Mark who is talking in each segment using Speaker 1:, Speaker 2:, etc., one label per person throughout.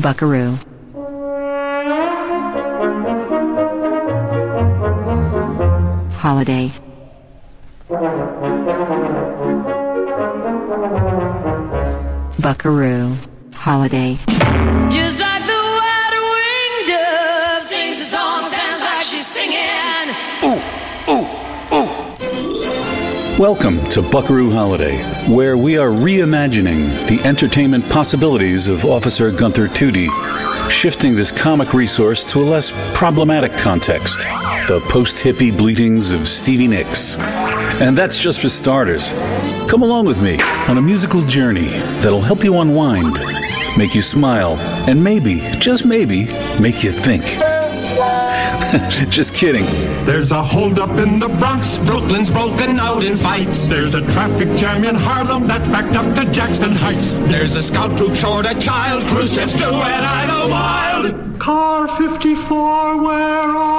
Speaker 1: Buckaroo. Holiday. Buckaroo. Holiday.
Speaker 2: Welcome to Buckaroo Holiday, where we are reimagining the entertainment possibilities of Officer Gunther Toody, shifting this comic resource to a less problematic context the post hippie bleatings of Stevie Nicks. And that's just for starters. Come along with me on a musical journey that'll help you unwind, make you smile, and maybe, just maybe, make you think. just kidding.
Speaker 3: There's a holdup in the Bronx. Brooklyn's broken out in fights. There's a traffic jam in Harlem that's backed up to Jackson Heights. There's a scout troop short a child. Cruise ships do I know wild. Car 54, where are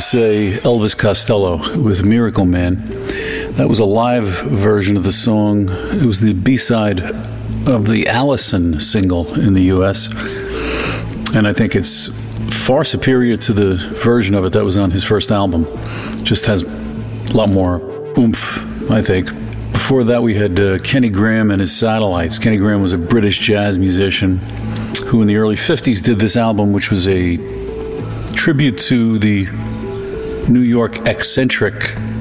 Speaker 4: to say,
Speaker 2: Elvis Costello with Miracle Man. That was a live version of the song. It was the B side of the Alison single in the US. And I think it's far superior to the version of it that was on his first album. Just has a lot more oomph, I think. Before that, we had uh, Kenny Graham and his Satellites. Kenny Graham was a British jazz musician who, in the early 50s, did this album, which was a tribute to the New York eccentric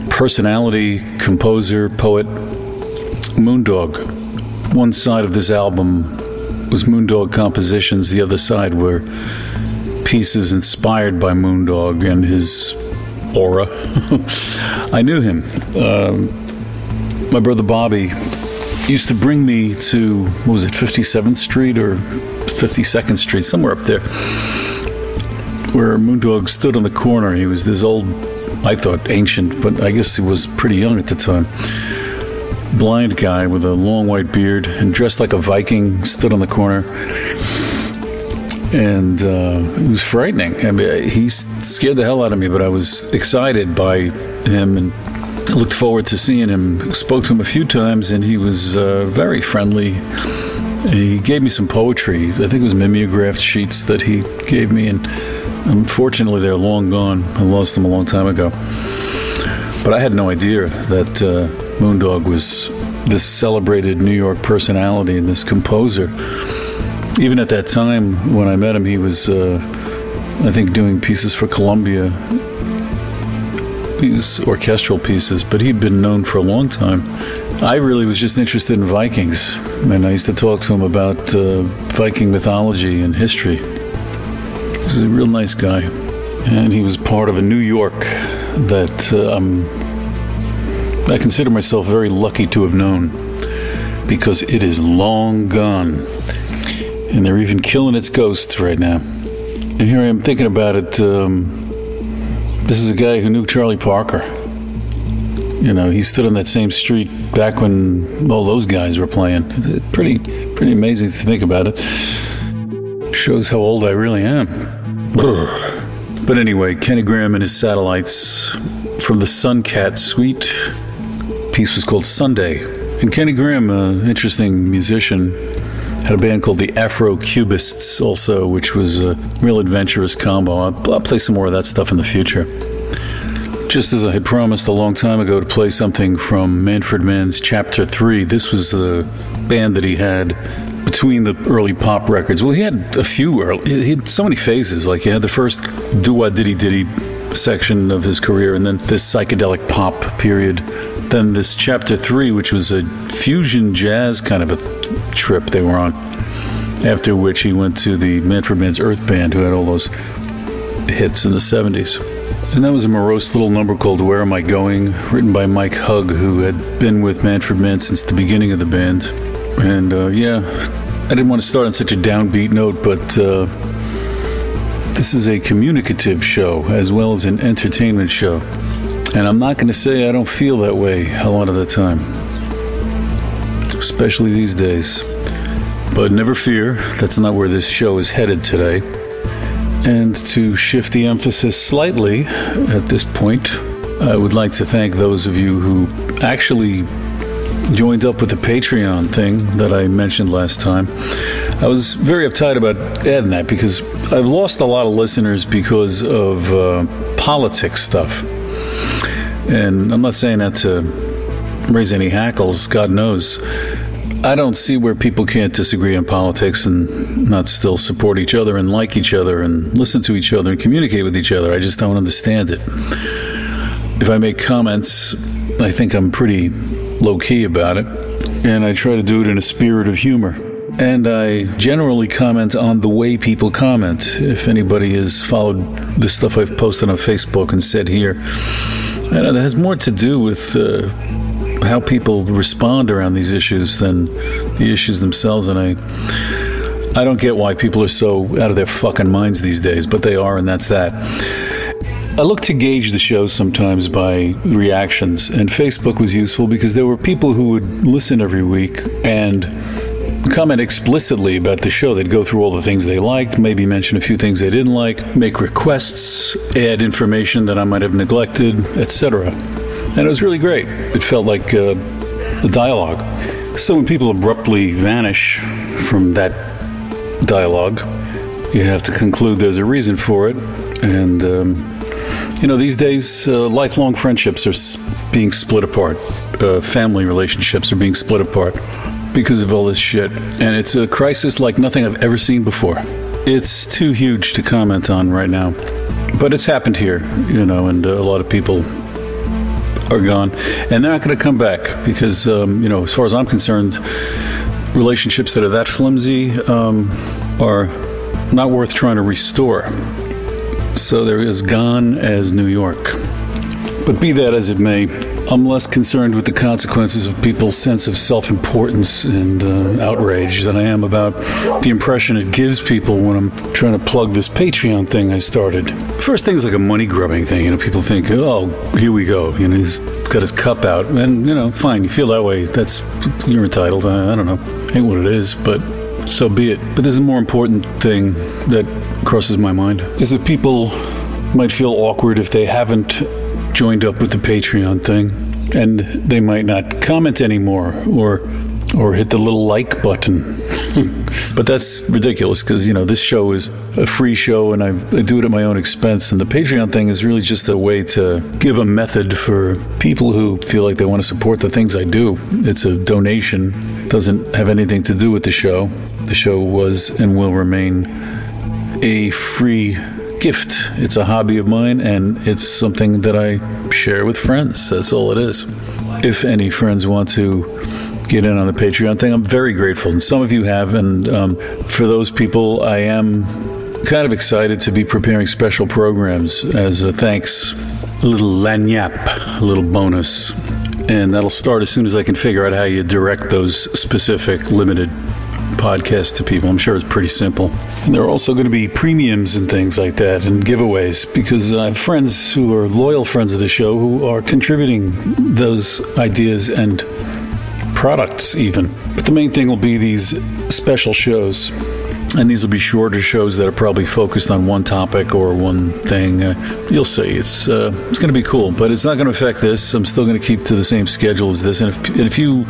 Speaker 2: personality, composer, poet, Moondog. One side of this album was Moondog compositions, the other side were pieces inspired by Moondog and his aura. I knew him. Um my brother Bobby used to bring me to, what was it, 57th Street or 52nd Street, somewhere up there where Moondog stood on the corner. He was this old, I thought ancient, but I guess he was pretty young at the time. Blind guy with a long white beard and dressed like a Viking stood on the corner. And uh, it was frightening. I mean, he scared the hell out of me, but I was excited by him and looked forward to seeing him. Spoke to him a few times, and he was uh, very friendly. He gave me some poetry. I think it was mimeographed sheets that he gave me, and unfortunately, they're long gone. I lost them a long time ago. But I had no idea that uh, Moondog was this celebrated New York personality and this composer. Even at that time when I met him, he was, uh, I think, doing pieces for Columbia, these orchestral pieces, but he'd been known for a long time. I really was just interested in Vikings, and I used to talk to him about uh, Viking mythology and history. He's a real nice guy, and he was part of a New York that uh, I consider myself very lucky to have known because it is long gone. And they're even killing its ghosts right now. And here I am thinking about it. Um, this is a guy who knew Charlie Parker. You know, he stood on that same street back when all those guys were playing. Pretty, pretty amazing to think about it. Shows how old I really am. But anyway, Kenny Graham and his satellites from the Suncat Suite piece was called Sunday. And Kenny Graham, an interesting musician, had a band called the Afro Cubists also, which was a real adventurous combo. I'll, I'll play some more of that stuff in the future. Just as I had promised a long time ago to play something from Manfred Mann's Chapter 3, this was the band that he had between the early pop records. Well, he had a few early, he had so many phases. Like he had the first doo wah diddy diddy section of his career, and then this psychedelic pop period then this chapter three, which was a fusion jazz kind of a trip they were on. After which he went to the Manfred Mann's Earth Band, who had all those hits in the 70s. And that was a morose little number called Where Am I Going, written by Mike Hugg, who had been with Manfred Mann since the beginning of the band. And uh, yeah, I didn't want to start on such a downbeat note, but uh, this is a communicative show as well as an entertainment show. And I'm not going to say I don't feel that way a lot of the time, especially these days. But never fear, that's not where this show is headed today. And to shift the emphasis slightly at this point, I would like to thank those of you who actually joined up with the Patreon thing that I mentioned last time. I was very uptight about adding that because I've lost a lot of listeners because of uh, politics stuff. And I'm not saying that to raise any hackles, God knows. I don't see where people can't disagree on politics and not still support each other and like each other and listen to each other and communicate with each other. I just don't understand it. If I make comments, I think I'm pretty low key about it, and I try to do it in a spirit of humor. And I generally comment on the way people comment. If anybody has followed the stuff I've posted on Facebook and said here, and it has more to do with uh, how people respond around these issues than the issues themselves. And I, I don't get why people are so out of their fucking minds these days, but they are, and that's that. I look to gauge the show sometimes by reactions, and Facebook was useful because there were people who would listen every week and comment explicitly about the show. They'd go through all the things they liked, maybe mention a few things they didn't like, make requests, add information that I might have neglected, etc. And it was really great. It felt like uh, a dialogue. So when people abruptly vanish from that dialogue, you have to conclude there's a reason for it. And, um, you know, these days, uh, lifelong friendships are being split apart, uh, family relationships are being split apart because of all this shit. And it's a crisis like nothing I've ever seen before. It's too huge to comment on right now. But it's happened here, you know, and uh, a lot of people are gone. And they're not going to come back because, um, you know, as far as I'm concerned, relationships that are that flimsy um, are not worth trying to restore. So they're as gone as New York. But be that as it may, I'm less concerned with the consequences of people's sense of self importance and uh, outrage than I am about the impression it gives people when I'm trying to plug this Patreon thing I started. First thing is like a money grubbing thing. You know, people think, oh, here we go. You know, he's got his cup out. And, you know, fine, you feel that way. That's, you're entitled. I, I don't know. Ain't what it is, but so be it. But there's a more important thing that crosses my mind is that people might feel awkward if they haven't joined up with the Patreon thing, and they might not comment anymore or or hit the little like button. but that's ridiculous because, you know, this show is a free show and I, I do it at my own expense. And the Patreon thing is really just a way to give a method for people who feel like they want to support the things I do. It's a donation, doesn't have anything to do with the show. The show was and will remain a free gift. It's a hobby of mine and it's something that I share with friends. That's all it is. If any friends want to get in on the Patreon thing, I'm very grateful. And some of you have. And um, for those people, I am kind of excited to be preparing special programs as a thanks, a little lagniappe, a little bonus. And that'll start as soon as I can figure out how you direct those specific limited podcast to people. I'm sure it's pretty simple. And there are also going to be premiums and things like that and giveaways because I have friends who are loyal friends of the show who are contributing those ideas and products, even. But the main thing will be these special shows. And these will be shorter shows that are probably focused on one topic or one thing. Uh, you'll see. It's uh, it's going to be cool, but it's not going to affect this. I'm still going to keep to the same schedule as this. And if, and if you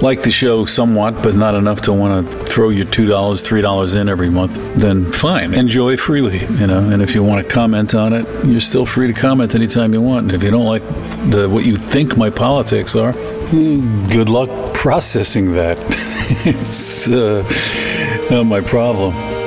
Speaker 2: like the show somewhat, but not enough to want to throw your two dollars, three dollars in every month, then fine, enjoy freely. You know. And if you want to comment on it, you're still free to comment anytime you want. And if you don't like the what you think my politics are, hmm, good luck processing that. it's uh, not my problem.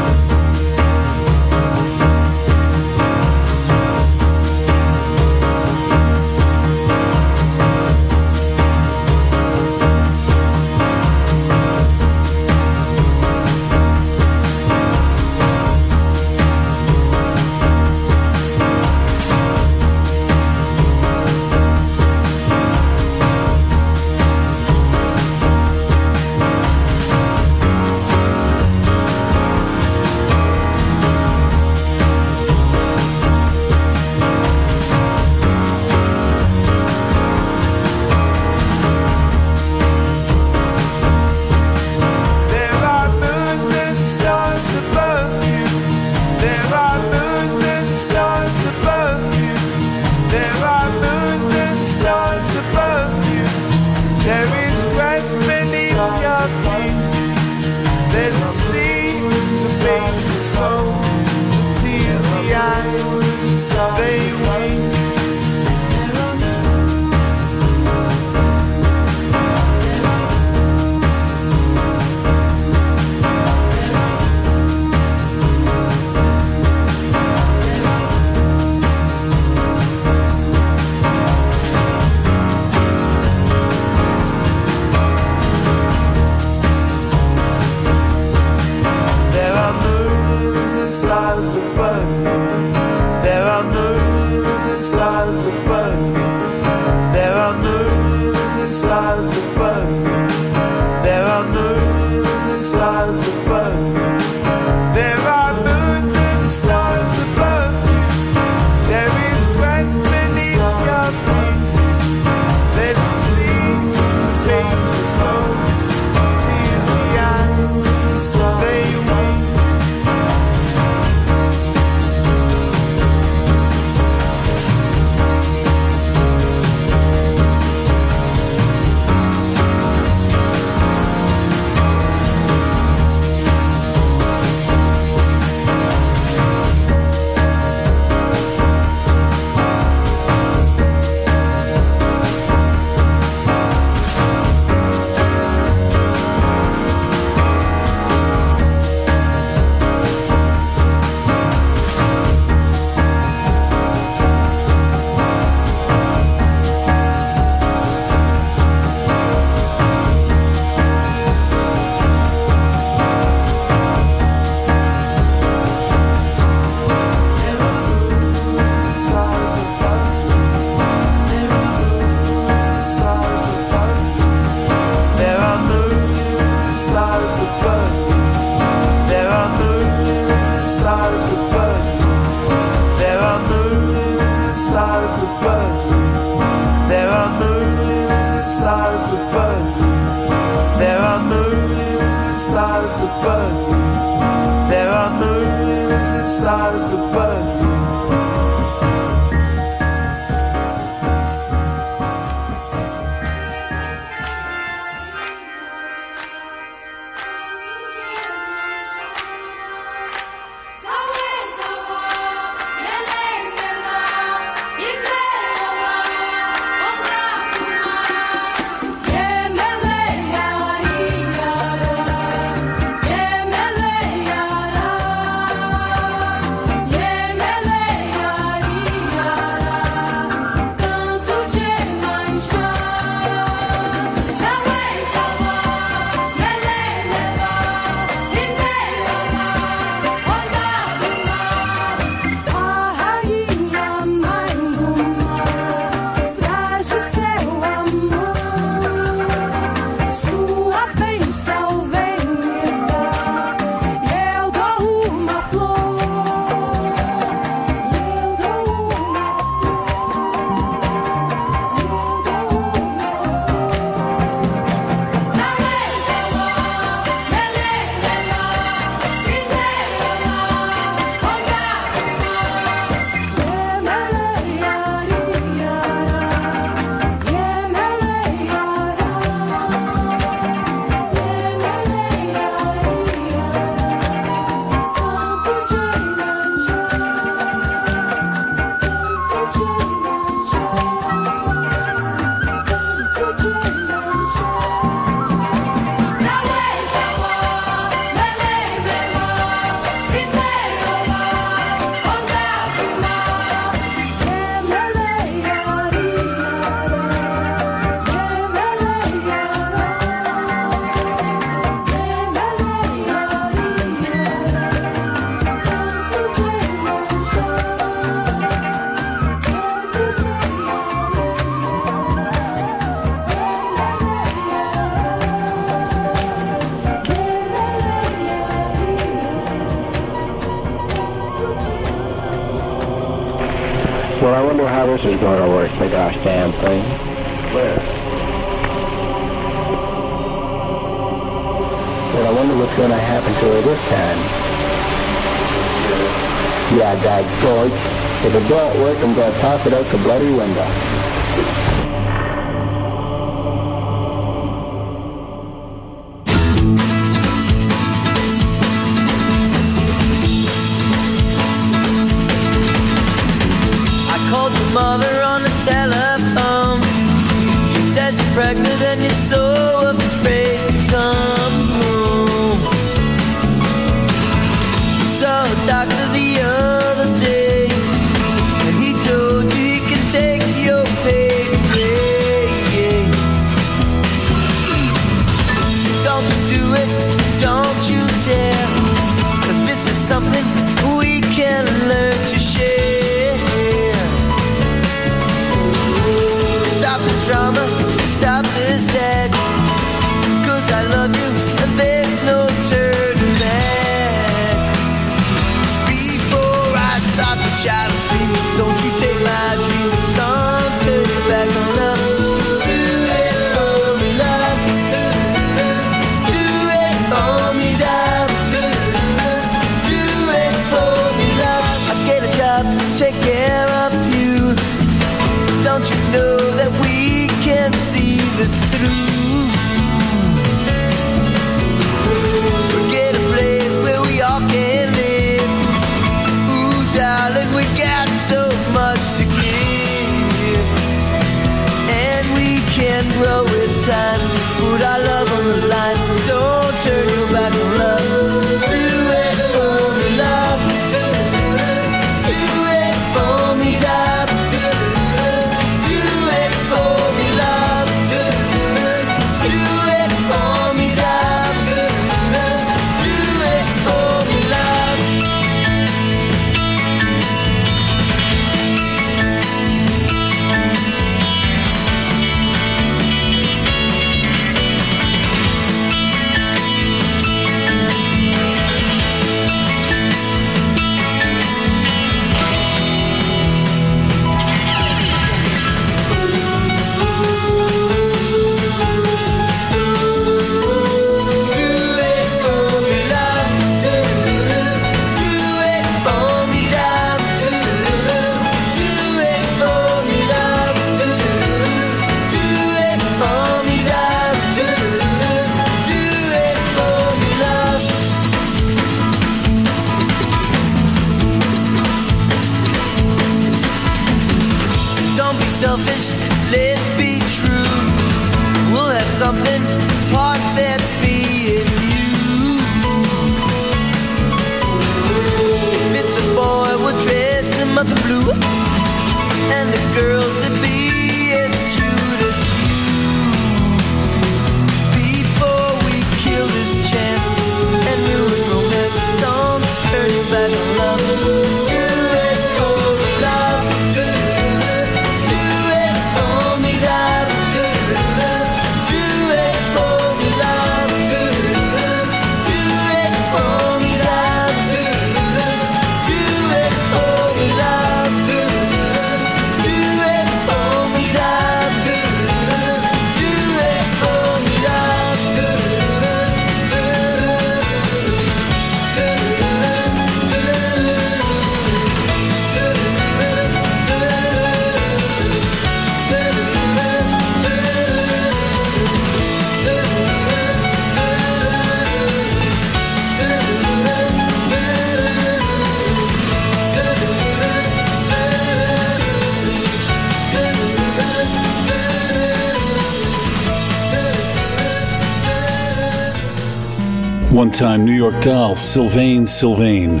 Speaker 2: one time, New York Doll, Sylvain Sylvain,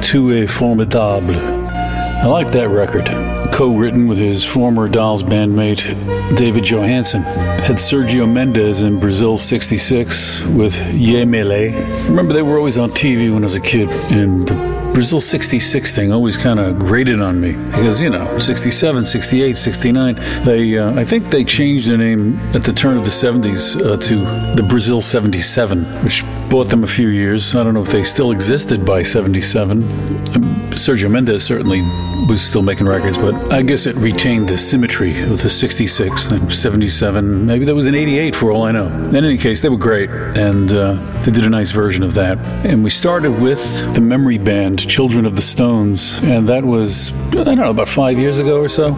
Speaker 2: Tu es formidable. I like that record. Co written with his former Dolls bandmate David Johansen. Had Sergio Mendes in Brasil 66 with Ye-Me-Lê. Remember, they were always on TV when I was a kid, and Brasil 66 thing always kind of grated on me because you know 67 68 69 they uh, I think they changed the name at the turn of the 70s uh, to the Brasil 77 which
Speaker 5: bought them a few years. I don't know if they still existed by 77. Um, Sergio Mendes certainly was still making records, but I guess it retained the symmetry of the 66 and 77. Maybe that was an 88 for all I know. In any case, they were great, and uh, they did a nice version of that. And we started with the memory band, Children of the Stones, and that was, I don't know, about five years ago or so.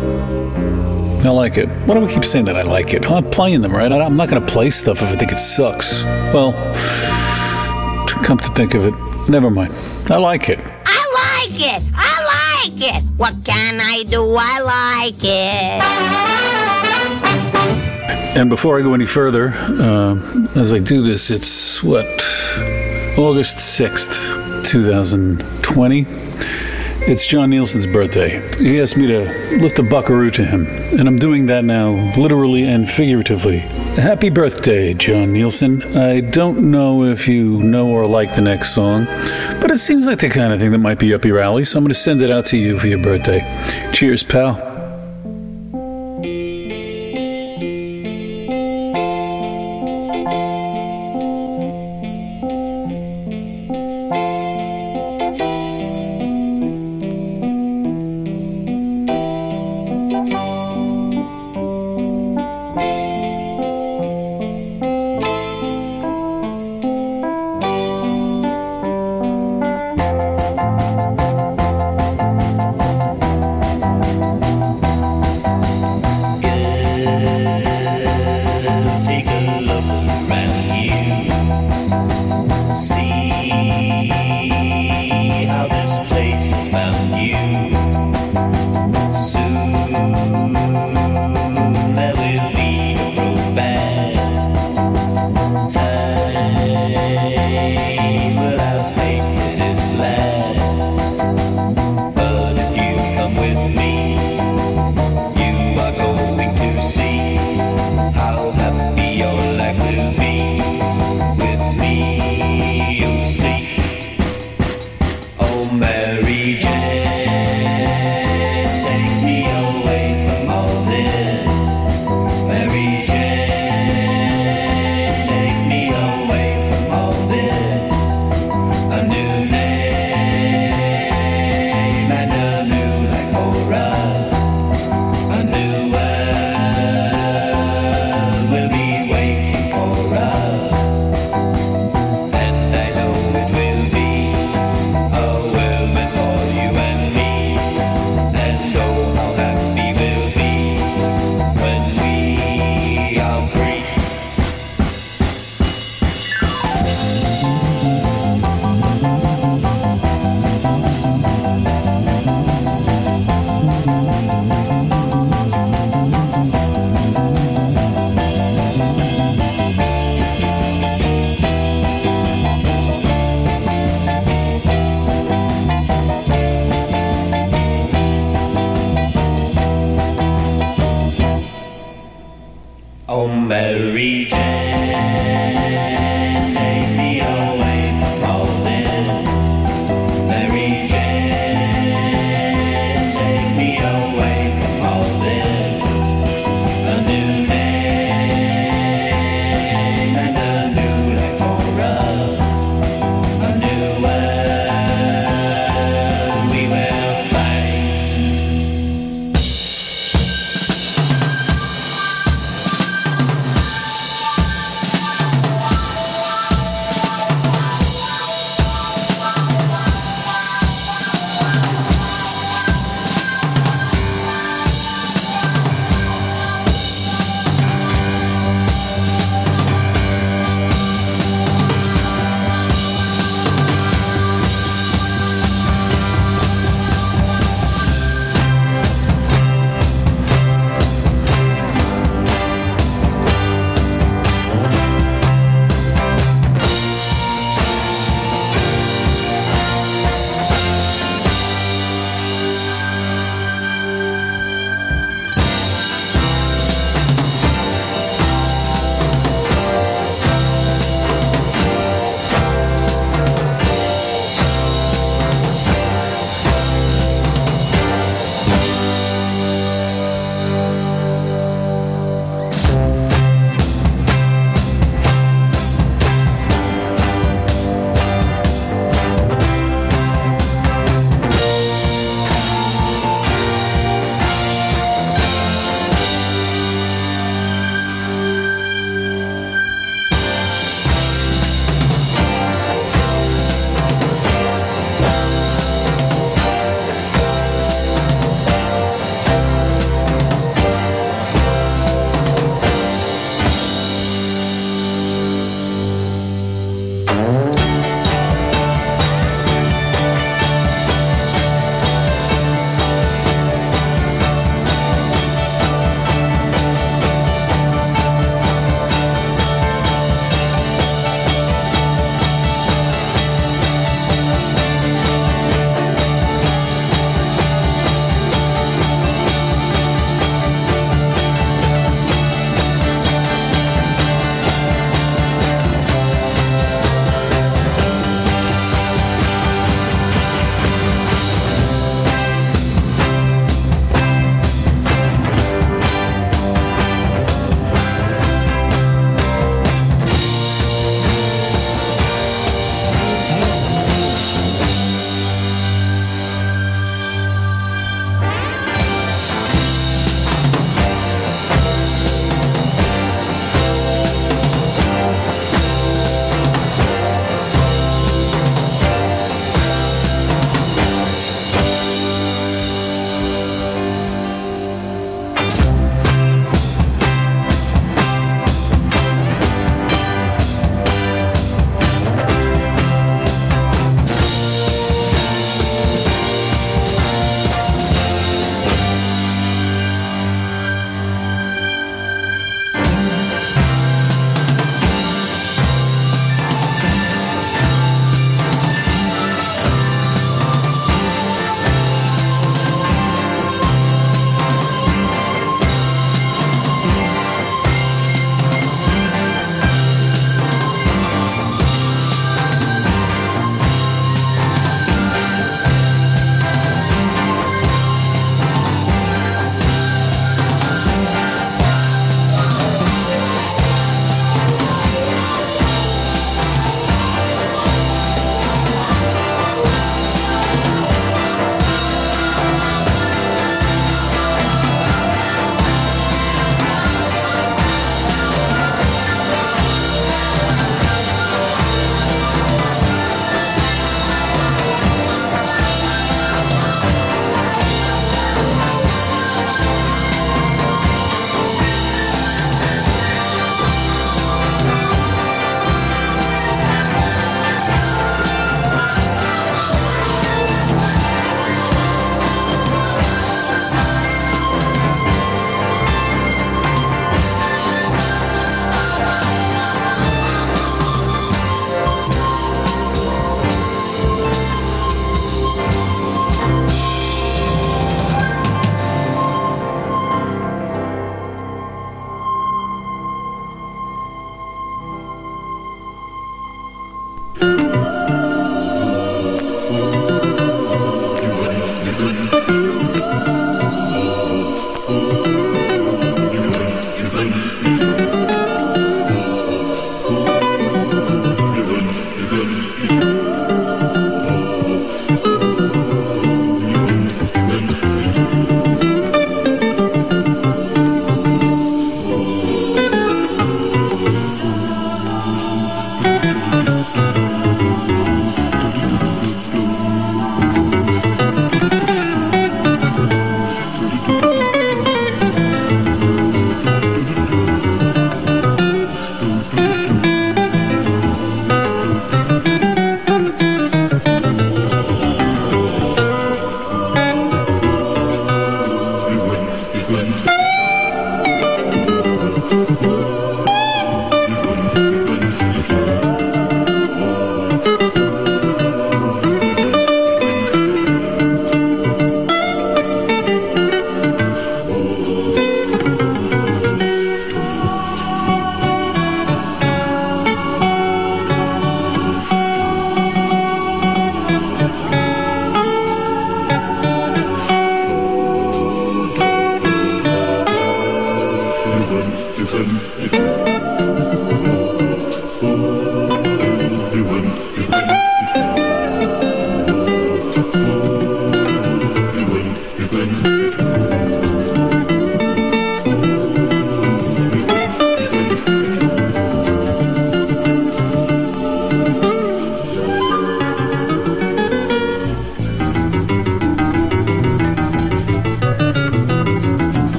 Speaker 5: I like it. Why do I keep saying that I like it? I'm playing them, right? I'm not going to play stuff if I think it sucks. Well, come to think of it, never mind. I like it.
Speaker 6: I like it. I like it. What can I do? I like it.
Speaker 5: And before I go any further, uh, as I do this, it's what? August 6th, 2020. It's John Nielsen's birthday. He asked me to lift a buckaroo to him, and I'm doing that now, literally and figuratively. Happy birthday, John Nielsen. I don't know if you know or like the next song, but it seems like the kind of thing that might be up your alley, so I'm going to send it out to you for your birthday. Cheers, pal.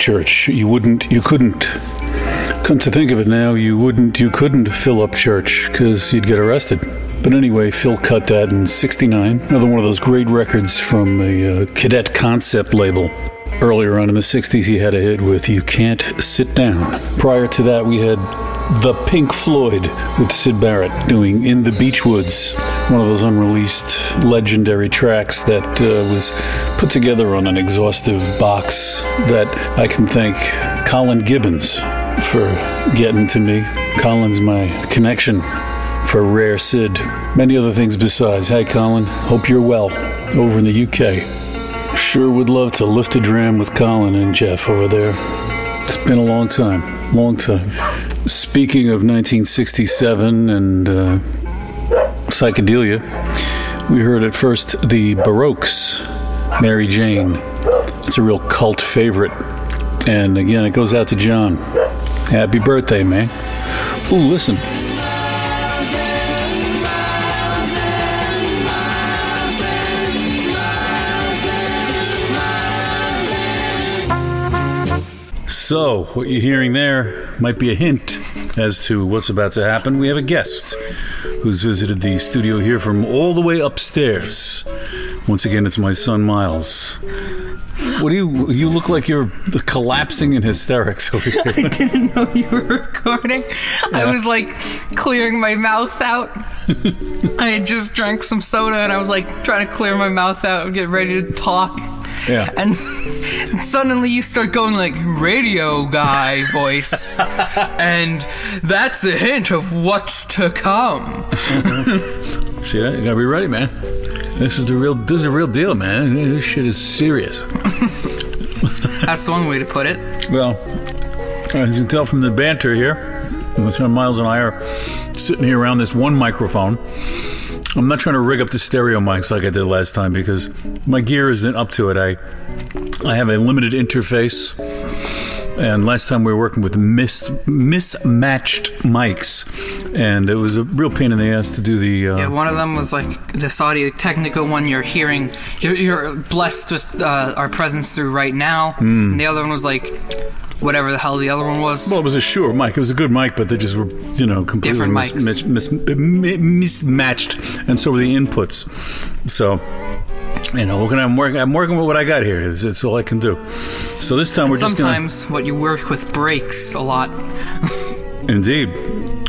Speaker 2: Phil Upchurch. You wouldn't, you couldn't. Come to think of it now, you wouldn't, you couldn't fill up church because you'd get arrested. But anyway, Phil cut that in '69. Another one of those great records from a uh, cadet concept label. Earlier on in the '60s, he had a hit with "You Can't Sit Down." Prior to that, we had the Pink Floyd with Syd Barrett doing "In the Beechwoods," one of those unreleased legendary tracks that uh, was put together on an exhaustive box that I can thank Colin Gibbons for getting to me. Colin's my connection for Rare Syd. Many other things besides. Hey, Colin, hope you're well over in the UK. Sure would love to lift a dram with Colin and Jeff over there. It's been a long time, long time. Speaking of 1967 and uh, psychedelia, we heard at first the Baroques, Mary Jane. It's a real cult favorite. And again, it goes out to John. Happy birthday, man. Ooh, listen. So, what you're hearing there might be a hint as to what's about to happen. We have a guest who's visited the studio here from all the way upstairs. Once again, it's my son Miles. What do you? You look like you're collapsing in hysterics over here.
Speaker 7: I didn't know you were recording. I was like clearing my mouth out. I had just drank some soda and I was like trying to clear my mouth out and get ready to talk.
Speaker 2: Yeah.
Speaker 7: And suddenly you start going like radio guy voice. and that's a hint of what's to come.
Speaker 2: See that? You gotta be ready, man. This is the real. This is a real deal, man. This shit is serious.
Speaker 7: That's one way to put it.
Speaker 2: Well, as you can tell from the banter here, Miles and I are sitting here around this one microphone. I'm not trying to rig up the stereo mics like I did last time because my gear isn't up to it. I I have a limited interface, and last time we were working with mis- mismatched mics, and it was a real pain in the ass to do the. Uh,
Speaker 7: Yeah, one of them was like this Audio-Technica one you're hearing. You're, you're blessed with uh, our presence through right now.
Speaker 2: Hmm.
Speaker 7: And the other one was like whatever the hell the other one was.
Speaker 2: Well, it was a Shure mic. It was a good mic, but they just were, you know, completely
Speaker 7: Different
Speaker 2: mis-
Speaker 7: mics.
Speaker 2: mis- mis- mi- mismatched, and so were the inputs. So, you know, I- I'm working. I'm working with what I got here. It's, it's all I can do. So this time we're just gonna.
Speaker 7: Sometimes what you work with breaks a lot.
Speaker 2: Indeed.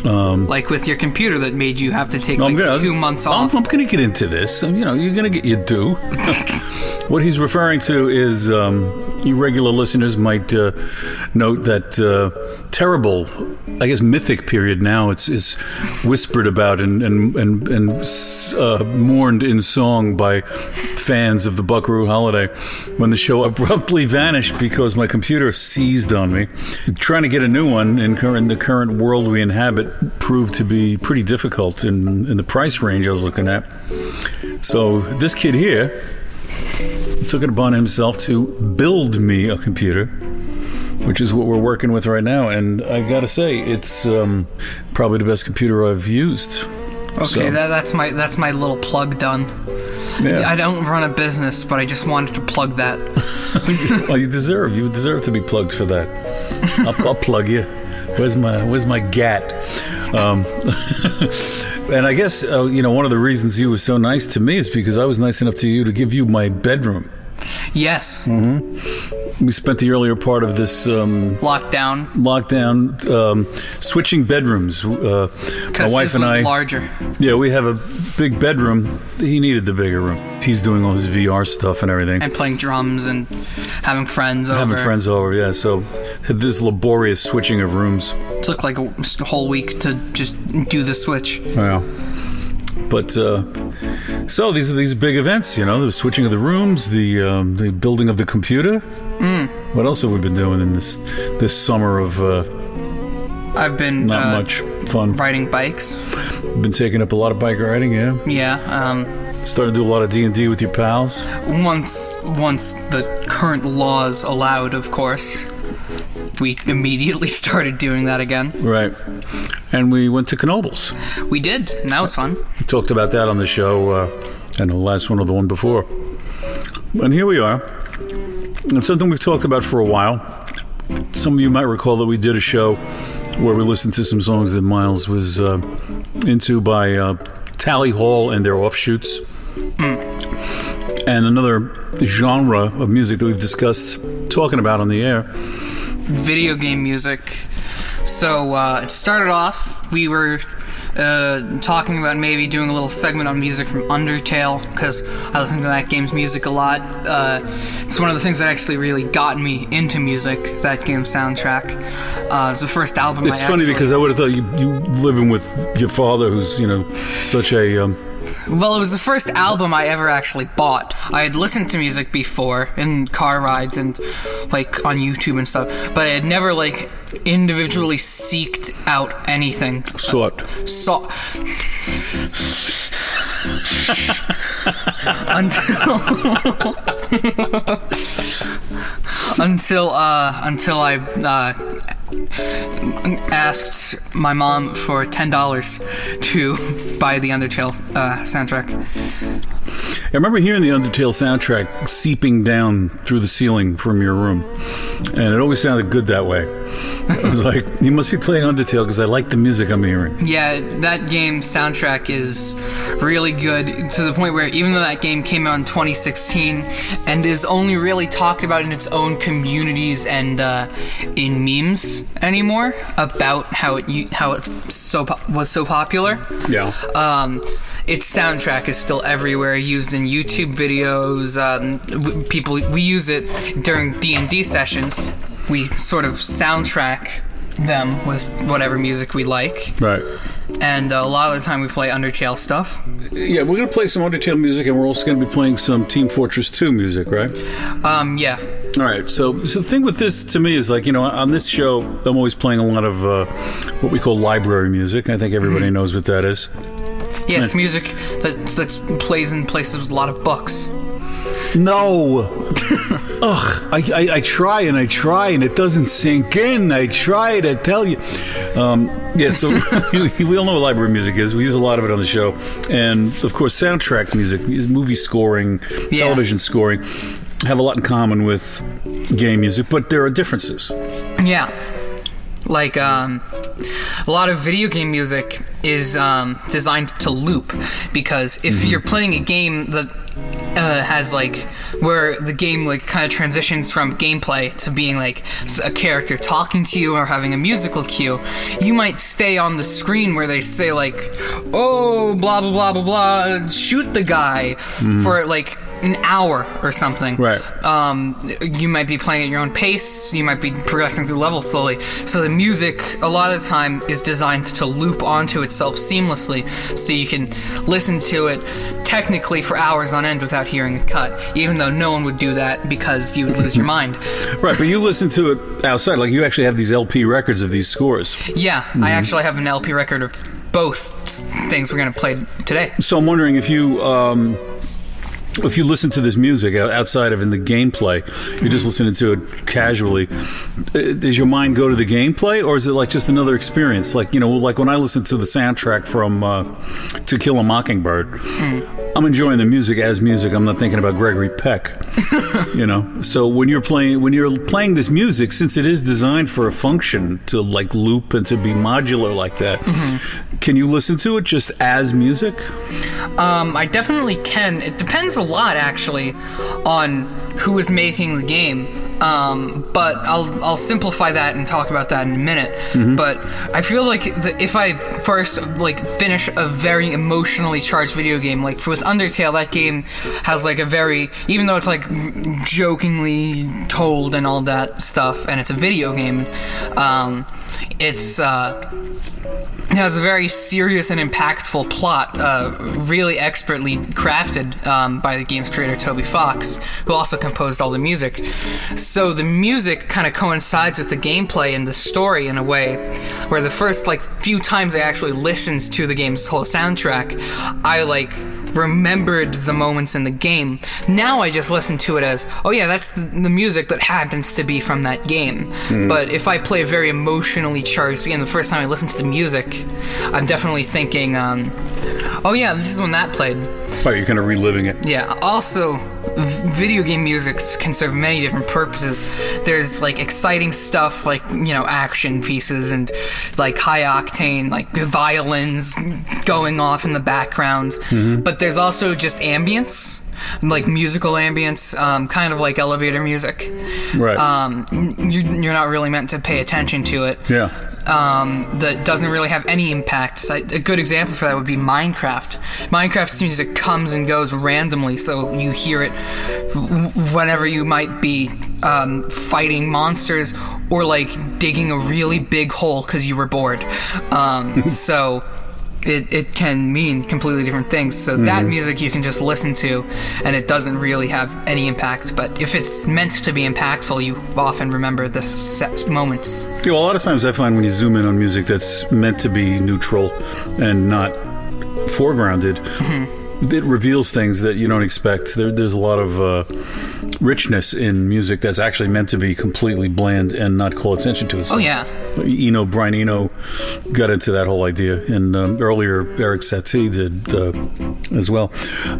Speaker 2: Um,
Speaker 7: Like with your computer that made you have to take
Speaker 2: I'm
Speaker 7: like
Speaker 2: gonna-
Speaker 7: two months
Speaker 2: I'm,
Speaker 7: off.
Speaker 2: I'm going to get into this. Um, You know, you're going to get your due. what he's referring to is um, you regular listeners might uh, note that uh, terrible, I guess, mythic period now. It's is whispered about and and and, and uh, mourned in song by fans of the Buckaroo Holiday when the show abruptly vanished because my computer seized on me. Trying to get a new one in current the current world we inhabit proved to be pretty difficult in in the price range I was looking at. So this kid here took it upon himself to build me a computer, which is what we're working with right now. And I gotta say, it's um, probably the best computer I've used.
Speaker 7: Okay,
Speaker 2: So-
Speaker 7: that, that's my that's my little plug done.
Speaker 2: Yeah.
Speaker 7: I don't run a business, but I just wanted to plug that.
Speaker 2: well, you deserve you deserve to be plugged for that. I'll, I'll plug you. Where's my Where's my gat? Um, and I guess uh, you know one of the reasons you were so nice to me is because I was nice enough to you to give you my bedroom.
Speaker 7: Yes,
Speaker 2: Mm-hmm. We spent the earlier part of this um,
Speaker 7: lockdown
Speaker 2: lockdown um, switching bedrooms. Uh, my wife and I.
Speaker 7: larger.
Speaker 2: Yeah, we have a big bedroom. He needed the bigger room. He's doing all his VR stuff and everything.
Speaker 7: and playing drums and having friends over.
Speaker 2: Having friends over, yeah. So this laborious switching of rooms.
Speaker 7: It took like a whole week to just do the switch.
Speaker 2: Yeah. But uh, so these are these big events, you know, the switching of the rooms, the um, the building of the computer.
Speaker 7: Mm.
Speaker 2: What else have we been doing in this this summer of uh,
Speaker 7: I've been
Speaker 2: not
Speaker 7: uh,
Speaker 2: much fun?
Speaker 7: riding bikes.
Speaker 2: Been taking up a lot of bike riding, yeah.
Speaker 7: Yeah. Um,
Speaker 2: Started to do a lot of D and D with your pals.
Speaker 7: once once the current laws allowed, of course, we immediately started doing that again.
Speaker 2: Right. And we went to Knoebels.
Speaker 7: We did. And that was fun.
Speaker 2: We talked about that on the show, uh, and the last one or the one before. And here we are. It's something we've talked about for a while. Some of you might recall that we did a show where we listened to some songs that Miles was uh, into by uh, Tally Hall and their offshoots. And another genre of music that we've discussed talking about on the air.
Speaker 7: Video game music. So uh, it started off, we were uh, talking about maybe doing a little segment on music from Undertale because I listen to that game's music a lot. Uh, it's one of the things that actually really got me into music. That game's soundtrack. Uh, it's the first album.
Speaker 2: It's
Speaker 7: I
Speaker 2: funny
Speaker 7: actually-
Speaker 2: because I would have thought you, you living with your father, who's, you know, such a. Um,
Speaker 7: Well, it was the first album I ever actually bought. I had listened to music before in car rides and like on YouTube and stuff, but I had never like individually seeked out anything.
Speaker 2: Sought.
Speaker 7: Saw. until until uh until I uh asked my mom for ten dollars to buy the Undertale uh, soundtrack.
Speaker 2: I remember hearing the Undertale soundtrack seeping down through the ceiling from your room, and it always sounded good that way. I was like, "You must be playing Undertale because I like the music I'm hearing."
Speaker 7: Yeah, that game soundtrack is really good to the point where even though that game came out in 2016 and is only really talked about in its own communities and uh, in memes anymore about how it how it so was so popular.
Speaker 2: Yeah.
Speaker 7: Um, its soundtrack is still everywhere, used in YouTube videos. Um, people we use it during D and D sessions. We sort of soundtrack them with whatever music we like,
Speaker 2: Right.
Speaker 7: and uh, a lot of the time we play Undertale stuff.
Speaker 2: Yeah, we're gonna play some Undertale music, and we're also gonna be playing some Team Fortress 2 music, right?
Speaker 7: Um, yeah,
Speaker 2: All right. So, so the thing with this to me is like you know on this show I'm always playing a lot of uh, what we call library music. I think everybody knows what that is.
Speaker 7: yeah, it's music that that plays in places with a lot of books.
Speaker 2: No. Ugh. I, I, I try and I try and it doesn't sink in. I try to tell you. Um, yeah, so we all know what library music is. We use a lot of it on the show. And of course, soundtrack music, movie scoring,
Speaker 7: Yeah.
Speaker 2: television scoring have a lot in common with game music, but there are differences.
Speaker 7: Yeah. Like, um, a lot of video game music is um, designed to loop because if you're playing a game that uh, has like where the game like kind of transitions from gameplay to being like a character talking to you or having a musical cue. You might stay on the screen where they say like oh blah blah blah blah blah shoot the guy for like an hour or something
Speaker 2: Right.
Speaker 7: um, you might be playing at your own pace. You might be progressing through levels slowly. So the music, a lot of the time, is designed to loop onto itself seamlessly, so you can listen to it technically for hours on end without hearing a cut. Even though no one would do that because you would lose your mind.
Speaker 2: Right, but you listen to it outside. Like you actually have these LP records of these scores.
Speaker 7: Yeah, I actually have an LP record of both things we're gonna play today.
Speaker 2: So I'm wondering if you. Um, if you listen to this music outside of in the gameplay, you're just listening to it casually. uh, Does your mind go to the gameplay, or is it like just another experience? Like you know, like when I listen to the soundtrack from uh, To Kill a Mockingbird, I'm enjoying the music as music. I'm not thinking about Gregory Peck. you know, so when you're playing when you're playing this music, since it is designed for a function to like loop and to be modular like that, can you listen to it just as music?
Speaker 7: Um, I definitely can. It depends a lot, actually, on who is making the game. Um, but I'll I'll simplify that and talk about that in a minute. But I feel like the, if I first like finish a very emotionally charged video game, like with Undertale, that game has like a very even though it's like jokingly told and all that stuff, and it's a video game. Um, it's uh, it has a very serious and impactful plot, uh, really expertly crafted um, by the game's creator Toby Fox, who also composed all the music. So the music kind of coincides with the gameplay and the story in a way where the first like few times I actually listened to the game's whole soundtrack, I like remembered the moments in the game. Now I just listen to it as, oh yeah, that's the, the music that happens to be from that game. But if I play a very emotionally charged game, the first time I listen to the music, I'm definitely thinking, um, oh yeah, this is when that played.
Speaker 2: Right, you're kind of reliving it.
Speaker 7: Yeah. Also, video game music can serve many different purposes. There's like exciting stuff, like you know, action pieces and like high octane, like violins going off in the background. But there's also just ambience. Like musical ambience, um, kind of like elevator music.
Speaker 2: Right.
Speaker 7: Um, you, you're not really meant to pay attention to it
Speaker 2: yeah.
Speaker 7: Um, that doesn't really have any impact. So a good example for that would be Minecraft. Minecraft's music comes and goes randomly, so you hear it whenever you might be um, fighting monsters or like digging a really big hole because you were bored. Um, so. It, it can mean completely different things. So that music you can just listen to, and it doesn't really have any impact. But if it's meant to be impactful, you often remember the set moments.
Speaker 2: Yeah, well, a lot of times I find when you zoom in on music that's meant to be neutral and not foregrounded, it reveals things that you don't expect. There, there's a lot of uh, richness in music that's actually meant to be completely bland and not call attention to itself.
Speaker 7: Oh yeah.
Speaker 2: Eno, Brian Eno got into that whole idea, and um, earlier Erik Satie did uh, as well.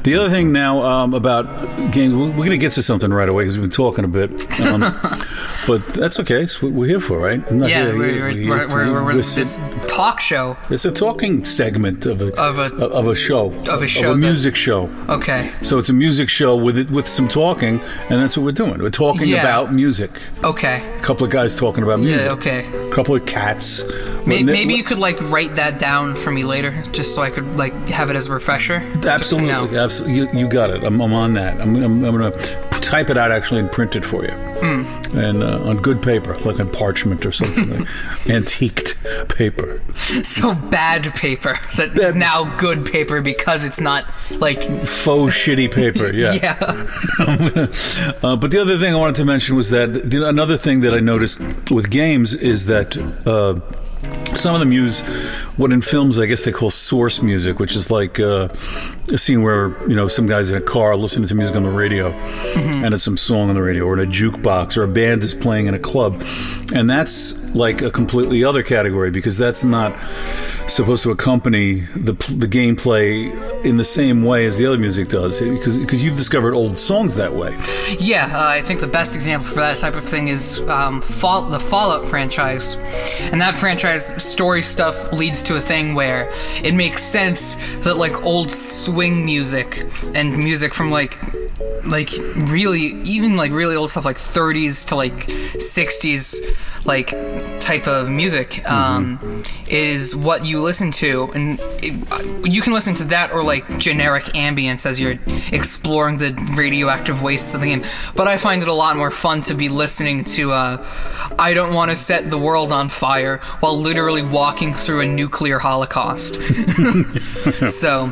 Speaker 2: The other thing now um, about games, we're going to get to something right away because we've been talking a bit, um, but that's okay. It's what we're here for, right?
Speaker 7: Yeah,
Speaker 2: here-
Speaker 7: we're, we're,
Speaker 2: here-
Speaker 7: we're, we're, we're,
Speaker 2: we're
Speaker 7: this talk show.
Speaker 2: it's a talking segment of a
Speaker 7: Of a-
Speaker 2: of a show
Speaker 7: of a show
Speaker 2: of a
Speaker 7: that-
Speaker 2: music show.
Speaker 7: Okay,
Speaker 2: So it's a music show with it, with some talking, and that's what we're doing. We're talking
Speaker 7: Yeah.
Speaker 2: about music.
Speaker 7: okay.
Speaker 2: A couple of guys talking about music.
Speaker 7: Yeah, okay.
Speaker 2: A couple of cats.
Speaker 7: May,
Speaker 2: Well,
Speaker 7: maybe you could like write that down for me later, just so I could like have it as a refresher.
Speaker 2: Absolutely, absolutely. You, you got it. I'm, I'm on that. I'm, I'm, I'm going to type it out actually and print it for you,
Speaker 7: Hmm.
Speaker 2: and uh, on good paper, like on parchment or something, like antiqued paper.
Speaker 7: So bad paper that is
Speaker 2: Bad-
Speaker 7: now good paper because it's not like
Speaker 2: Faux shitty paper. Yeah.
Speaker 7: yeah.
Speaker 2: Uh, but the other thing I wanted to mention was that the, another thing that I noticed with games is that uh, some of them use what in films I guess they call source music, which is like uh, a scene where you know some guys in a car listening to music on the radio, and it's some song on the radio, or in a jukebox, or a band is playing in a club, and that's like a completely other category because that's not supposed to accompany the the gameplay in the same way as the other music does, because because you've discovered old songs that way.
Speaker 7: Yeah, uh, I think the best example for that type of thing is um, Fall- the Fallout franchise. And that franchise story stuff leads to a thing where it makes sense that like old swing music and music from like like really even like really old stuff like 30s to like 60s like type of music um, is what you listen to. And it, you can listen to that or like generic ambience as you're exploring the radioactive wastes of the game. But i find it a lot more fun to be listening to uh, i don't want to set the world on fire while literally walking through a nuclear holocaust so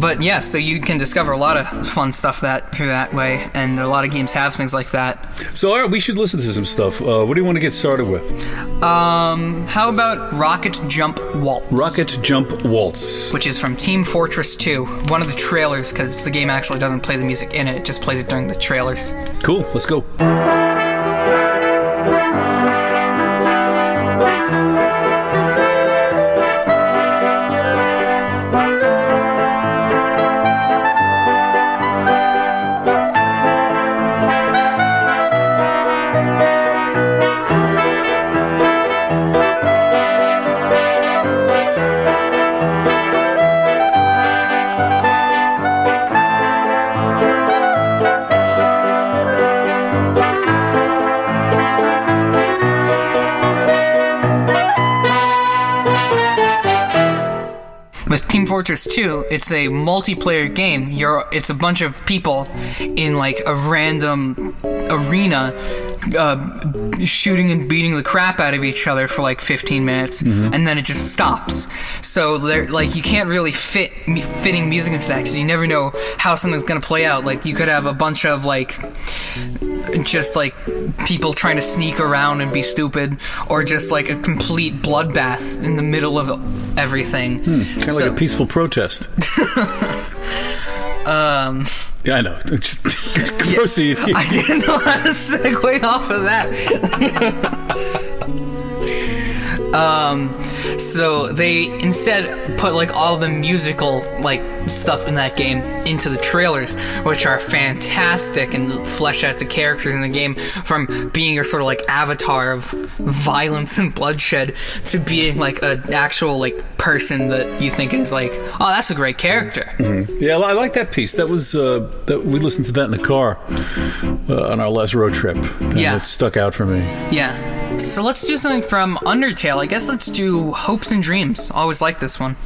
Speaker 7: but yeah, so you can discover a lot of fun stuff that through that way, and a lot of games have things like that.
Speaker 2: So, all right, we should listen to some stuff. Uh, what do you want to get started with?
Speaker 7: Um, how about Rocket Jump Waltz?
Speaker 2: Rocket Jump Waltz.
Speaker 7: Which is from Team Fortress 2, one of the trailers, because the game actually doesn't play the music in it, it just plays it during the trailers.
Speaker 2: Cool, let's go.
Speaker 7: 2, it's a multiplayer game. You're it's a bunch of people in like a random arena uh, shooting and beating the crap out of each other for like 15 minutes and then it just stops. So there like you can't really fit me- fitting music into that cuz you never know how something's going to play out. Like you could have a bunch of like just like people trying to sneak around and be stupid or just like a complete bloodbath in the middle of everything.
Speaker 2: Kind of like a peaceful protest.
Speaker 7: um
Speaker 2: Yeah, I know. Just proceed.
Speaker 7: I didn't know how to segue off of that. um, so they instead put like all the musical like stuff in that game into the trailers, which are fantastic and flesh out the characters in the game from being your sort of like avatar of violence and bloodshed to being like an actual like person that you think is like, oh, that's a great character.
Speaker 2: Yeah, I like that piece. That was uh, that we listened to that in the car uh, on our last road trip. And
Speaker 7: Yeah.
Speaker 2: it stuck out for me.
Speaker 7: Yeah. So let's do something from Undertale. I guess let's do Hopes and Dreams. Always like this one.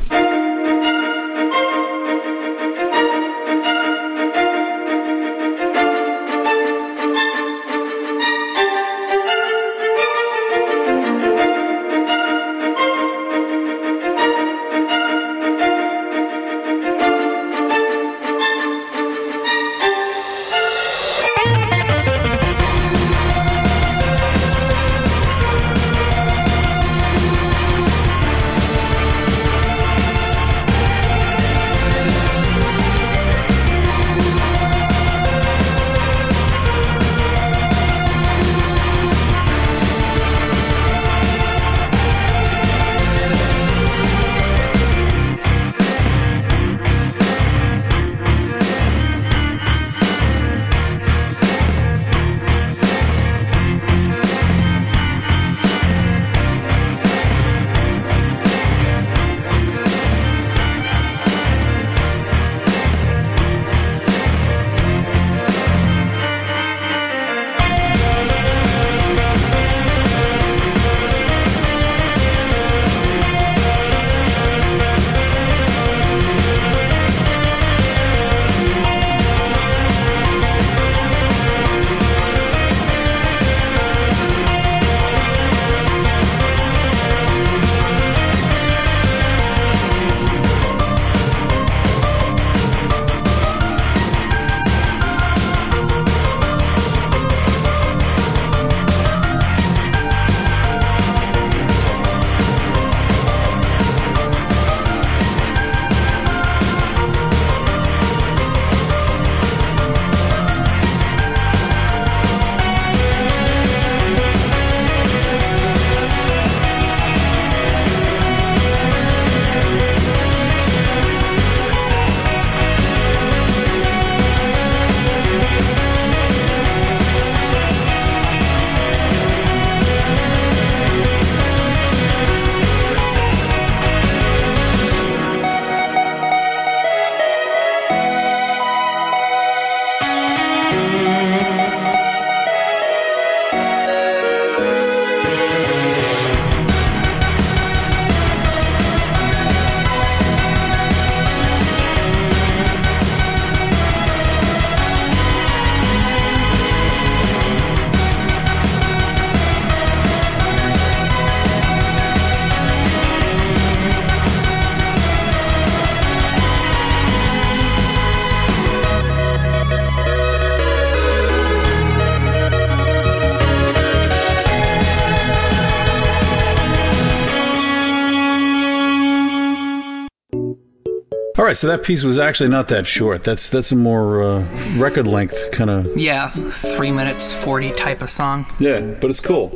Speaker 2: Right, so that piece was actually not that short. That's that's a more uh, record length kind of.
Speaker 7: Yeah, three minutes forty type of song.
Speaker 2: Yeah, but it's cool.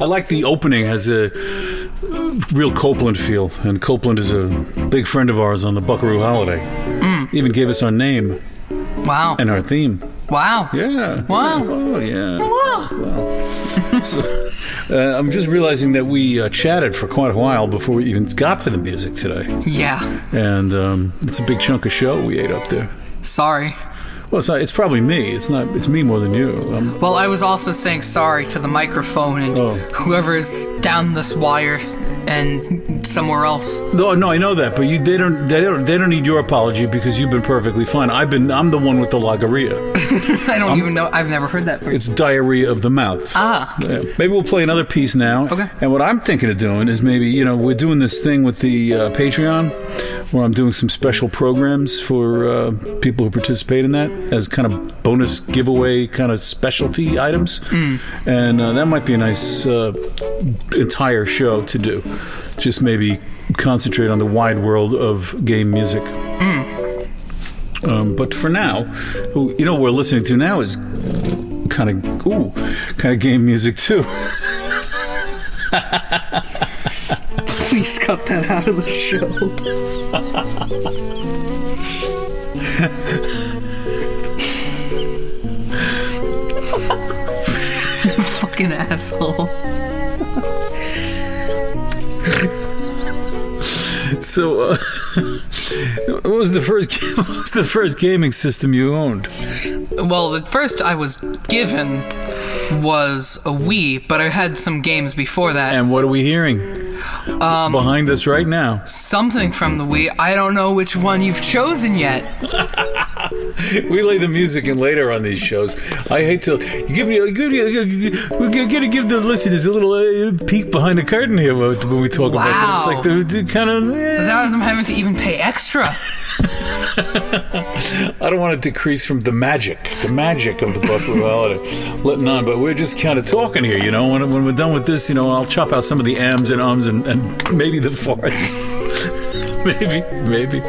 Speaker 2: I like the opening has a real Copland feel, and Copland is a big friend of ours on the Buckaroo Holiday. Even gave us our name
Speaker 7: Wow.
Speaker 2: and our theme.
Speaker 7: Wow.
Speaker 2: Yeah.
Speaker 7: Wow.
Speaker 2: Oh yeah.
Speaker 7: Wow.
Speaker 2: So, uh, I'm just realizing that we uh, chatted for quite a while before we even got to the music today,
Speaker 7: Yeah.
Speaker 2: and um, it's a big chunk of show we ate up there.
Speaker 7: Sorry.
Speaker 2: Well, it's, not, it's probably me. It's not. It's me more than you. Um,
Speaker 7: Well, I was also saying sorry to the microphone and
Speaker 2: Oh.
Speaker 7: whoever's down this wire and somewhere else.
Speaker 2: no, no, I know that, but you they don't they don't they don't need your apology because you've been perfectly fine. I've been. I'm the one with the logorrhea.
Speaker 7: I don't even know. I've never heard that. word.
Speaker 2: It's diarrhea of the mouth.
Speaker 7: Ah.
Speaker 2: Yeah. Maybe we'll play another piece now.
Speaker 7: Okay.
Speaker 2: And what I'm thinking of doing is maybe, you know, we're doing this thing with the uh, Patreon where I'm doing some special programs for uh, people who participate in that as kind of bonus giveaway kind of specialty items. And uh, that might be a nice uh, entire show to do. Just maybe concentrate on the wide world of game music. Um, but for now, you know, what we're listening to now is kind of ooh, kind of game music too.
Speaker 7: Please cut that out of the show. Fucking asshole.
Speaker 2: So, uh, what was the first? What was the first gaming system you owned?
Speaker 7: Well, the first I was given was a Wii, but I had some games before that.
Speaker 2: And what are we hearing
Speaker 7: Um,
Speaker 2: behind us right now?
Speaker 7: something from the Wii. I don't know which one you've chosen yet.
Speaker 2: We lay the music in later on these shows. I hate to you give you give me- We're gonna give the listeners a little uh, peek behind the curtain here when when we talk about this.
Speaker 7: Wow.
Speaker 2: Like the, the kind of.
Speaker 7: Without them having to even pay extra.
Speaker 2: I don't want to decrease from the magic, the magic of the Buckaroo Holiday, letting on. But we're just kind of talking here, you know. When, when we're done with this, you know, I'll chop out some of the ams and ums and, and maybe the farts, maybe, maybe,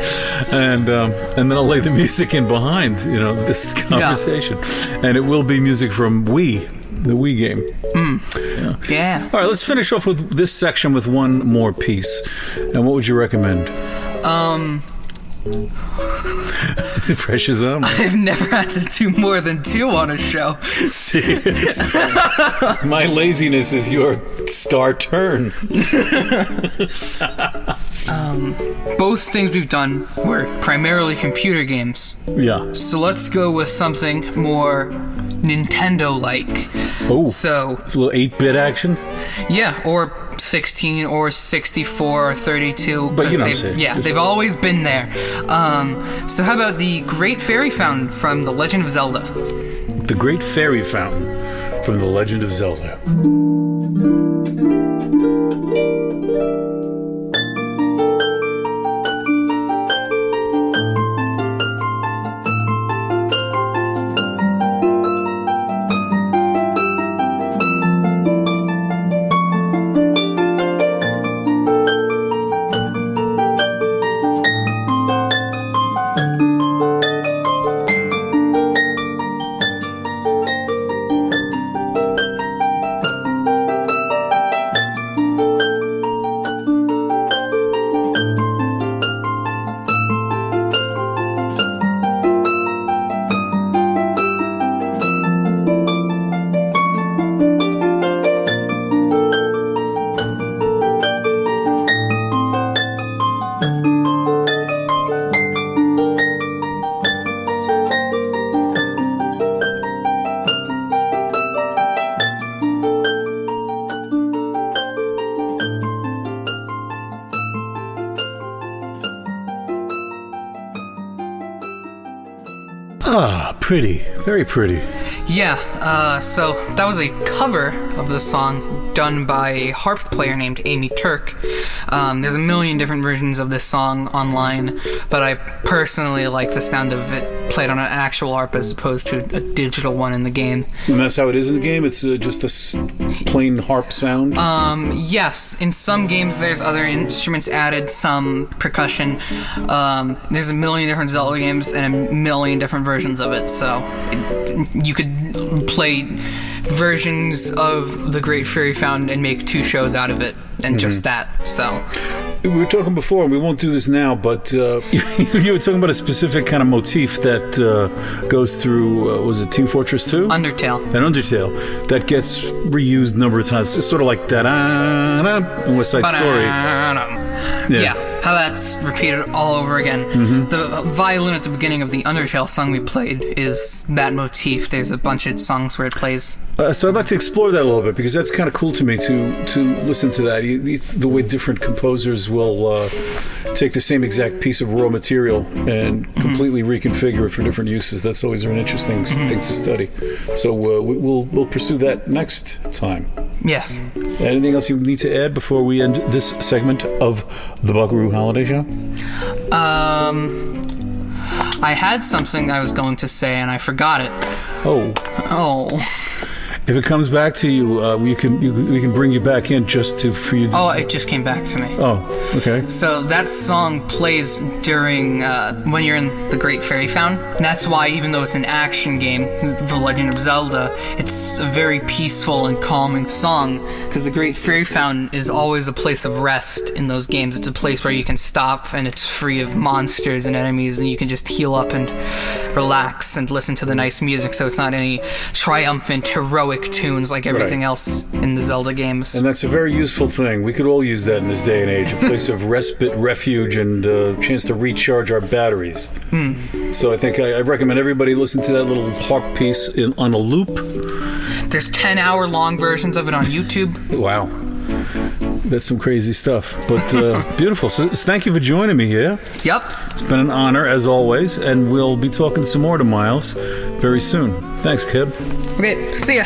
Speaker 2: and um, and then I'll lay the music in behind, you know, this conversation, and it will be music from Wii, the Wii game.
Speaker 7: Yeah.
Speaker 2: All right, let's finish off with this section with one more piece. And what would you recommend?
Speaker 7: Um,
Speaker 2: Fresh as um.
Speaker 7: I've never had to do more than two on a show.
Speaker 2: My laziness is your star turn.
Speaker 7: Both things we've done were primarily computer games.
Speaker 2: Yeah.
Speaker 7: So let's go with something more Nintendo like.
Speaker 2: Oh,
Speaker 7: So,
Speaker 2: it's a little eight-bit action.
Speaker 7: yeah, or 16 or 64 or 32.
Speaker 2: But you know
Speaker 7: they've- Yeah,
Speaker 2: Just-
Speaker 7: they've always been there. Um, so how about the Great Fairy Fountain from The Legend of Zelda?
Speaker 2: The Great Fairy Fountain from The Legend of Zelda. Very pretty.
Speaker 7: Yeah, uh, so that was a cover of the song done by a harp player named Amy Turk. Um, there's a million different versions of this song online, but I personally like the sound of it played on an actual harp as opposed to a digital one in the game.
Speaker 2: And that's how it is in the game. It's uh, just this plain harp sound.
Speaker 7: Um, yes, in some games there's other instruments added, some percussion. Um, there's a million different Zelda games and a million different versions of it, so it, you could play versions of the Great Fairy Fountain and make two shows out of it, and just that. So
Speaker 2: we were talking before, and we won't do this now, but uh, you were talking about a specific kind of motif that uh, goes through, uh, was it Team Fortress 2?
Speaker 7: Undertale.
Speaker 2: An Undertale that gets reused a number of times. It's sort of like da da da in West Side Story.
Speaker 7: Yeah. How that's repeated all over again.
Speaker 2: Mm-hmm.
Speaker 7: The violin at the beginning of the Undertale song we played is that motif. There's a bunch of songs where it plays.
Speaker 2: Uh, so I'd like to explore that a little bit because that's kind of cool to me to to listen to that. You, the, the way different composers will uh, take the same exact piece of raw material and completely reconfigure it for different uses. That's always an interesting s thing to study. So uh, we, we'll we'll pursue that next time.
Speaker 7: Yes.
Speaker 2: Anything else you need to add before we end this segment of the Buckaroo Holiday Show?
Speaker 7: Um, I had something I was going to say and I forgot it.
Speaker 2: Oh.
Speaker 7: Oh.
Speaker 2: If it comes back to you, uh, we can you, we can bring you back in just to for you. To,
Speaker 7: Oh, it just came back to me.
Speaker 2: oh, okay.
Speaker 7: So that song plays during uh, when you're in the Great Fairy Fountain. And that's why, even though it's an action game, The Legend of Zelda, it's a very peaceful and calming song. Because the Great Fairy Fountain is always a place of rest in those games. It's a place where you can stop and it's free of monsters and enemies, and you can just heal up and relax and listen to the nice music. So it's not any triumphant, heroic tunes like everything
Speaker 2: Right.
Speaker 7: else in the Zelda games.
Speaker 2: And that's a very useful thing. We could all use that in this day and age a place of respite, refuge, and a chance to recharge our batteries. So I think I, I recommend everybody listen to that little harp piece in, on a loop.
Speaker 7: There's 10 hour long versions of it on YouTube.
Speaker 2: Wow. That's some crazy stuff, but uh, beautiful. So, so thank you for joining me here.
Speaker 7: Yep.
Speaker 2: It's been an honor, as always, and we'll be talking some more to Miles very soon. Thanks, Kib.
Speaker 7: Okay, see ya.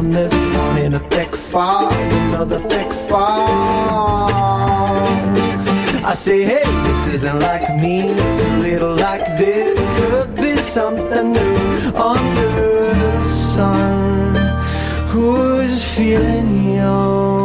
Speaker 8: On this in a thick fog, another thick fog. I say, hey, this isn't like me, it's a little like this. Could be something new under the sun. Who's feeling young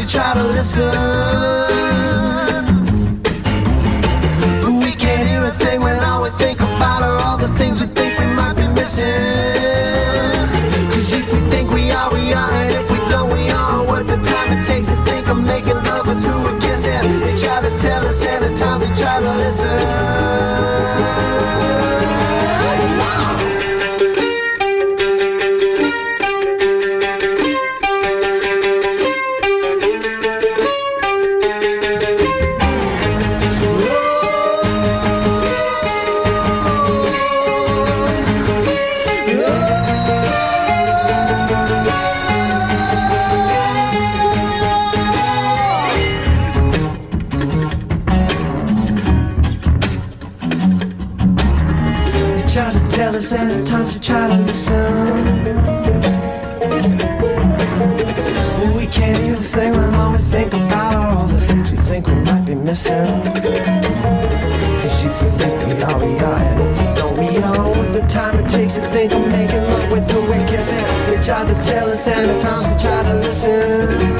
Speaker 8: we try to listen. Might. Cause if we think we are, we are, and don't, we are. With the time it takes to think of making love with who we're kissing. They try to tell us, and at times we try to listen.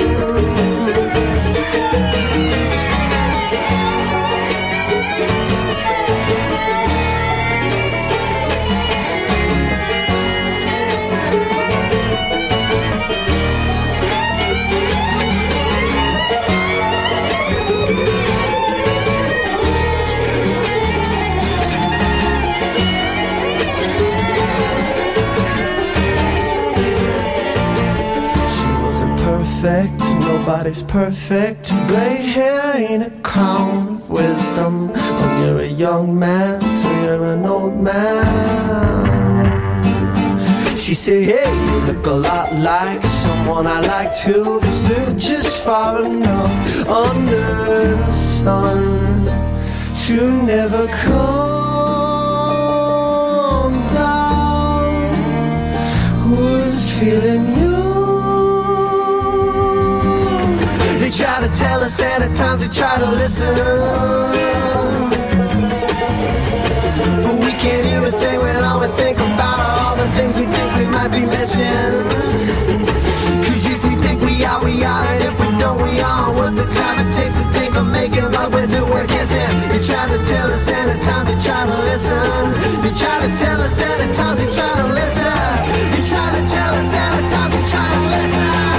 Speaker 8: Nobody's perfect. Gray hair ain't a crown of wisdom. When you're a young man, so you're an old man. She said, Hey, you look a lot like someone I like to fit just far enough under the sun to never come down. Who's feeling tell us, and at times we try to listen. But we can't hear a thing when all we think about are all the things we think we might be missing. Cause if we think we are, we are, and if we don't, we aren't Worth the time it takes to think of making love with who we're kissing. You try to tell us, and at times we try to listen. You try to tell us, and at times we try to listen. You try to tell us, and at times we try to listen.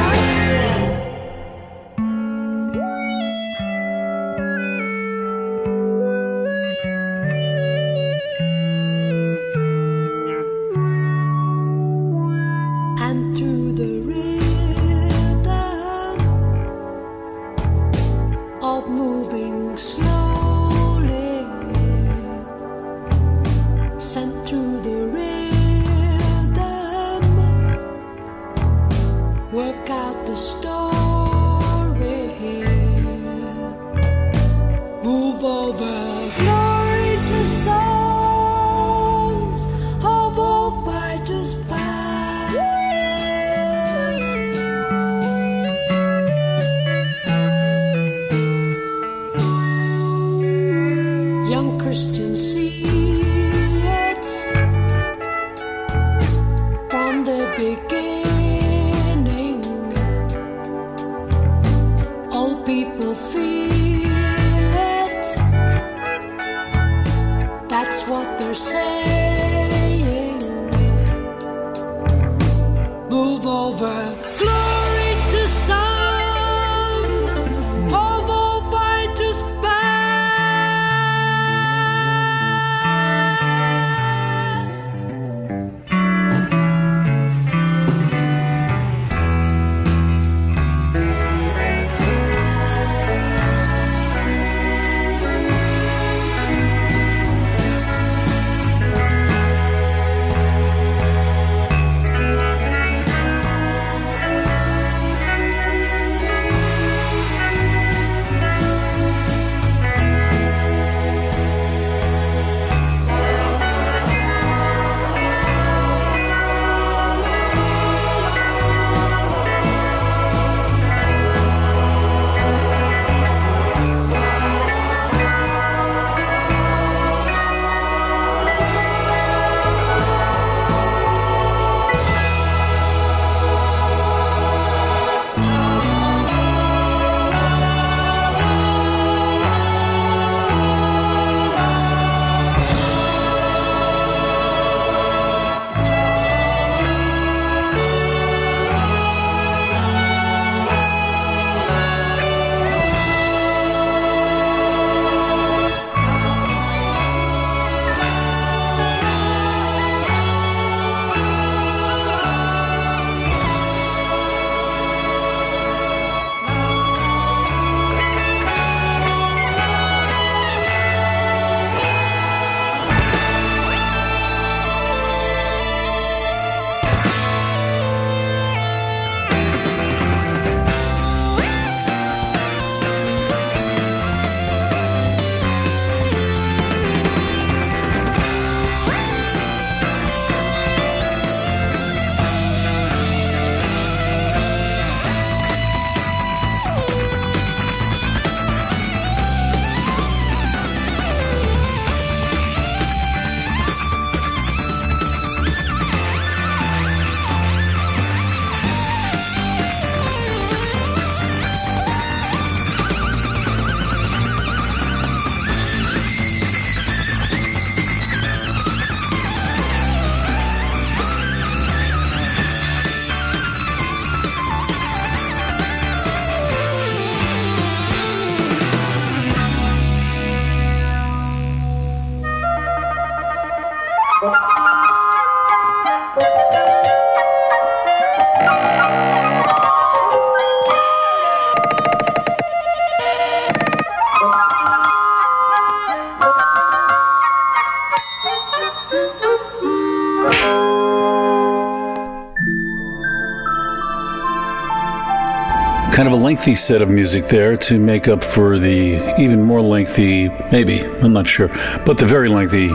Speaker 2: Lengthy set of music there to make up for the even more lengthy, maybe, I'm not sure, but the very lengthy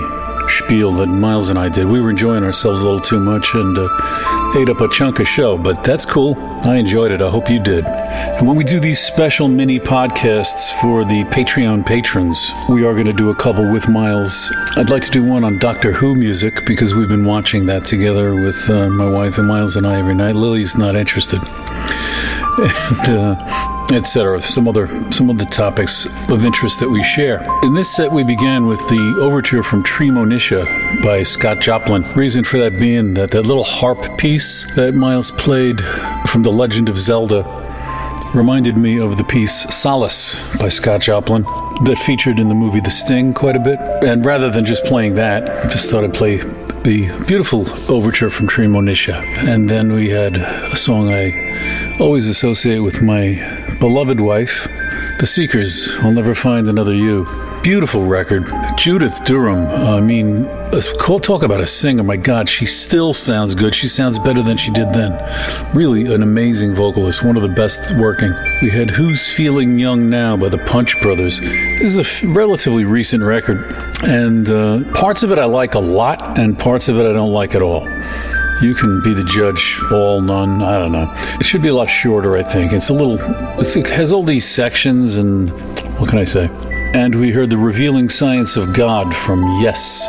Speaker 2: spiel that Miles and I did. We were enjoying ourselves a little too much and uh, ate up a chunk of show, but that's cool. I enjoyed it. I hope you did. And when we do these special mini podcasts for the Patreon patrons, we are going to do a couple with Miles. I'd like to do one on Doctor Who music because we've been watching that together with uh, my wife and Miles and I every night. Lily's not interested. and uh, etc. Some other some of the topics of interest that we share. In this set, we began with the overture from Treemonisha by Scott Joplin. Reason for that being that that little harp piece that Miles played from The Legend of Zelda reminded me of the piece Solace by Scott Joplin that featured in the movie The Sting quite a bit. And rather than just playing that, I just thought I'd play the beautiful overture from Treemonisha. And then we had a song I always associate with my beloved wife, The Seekers. I'll never find another you. Beautiful record. Judith Durham. I mean, talk about a singer. My God, she still sounds good. She sounds better than she did then. Really, an amazing vocalist. One of the best working. We had Who's Feeling Young Now by the Punch Brothers. This is a relatively recent record, and uh, parts of it I like a lot, and parts of it I don't like at all. You can be the judge, all, none, I don't know. It should be a lot shorter, I think. It's a little, it's, it has all these sections, and what can I say? And we heard The Revealing Science of God from Yes,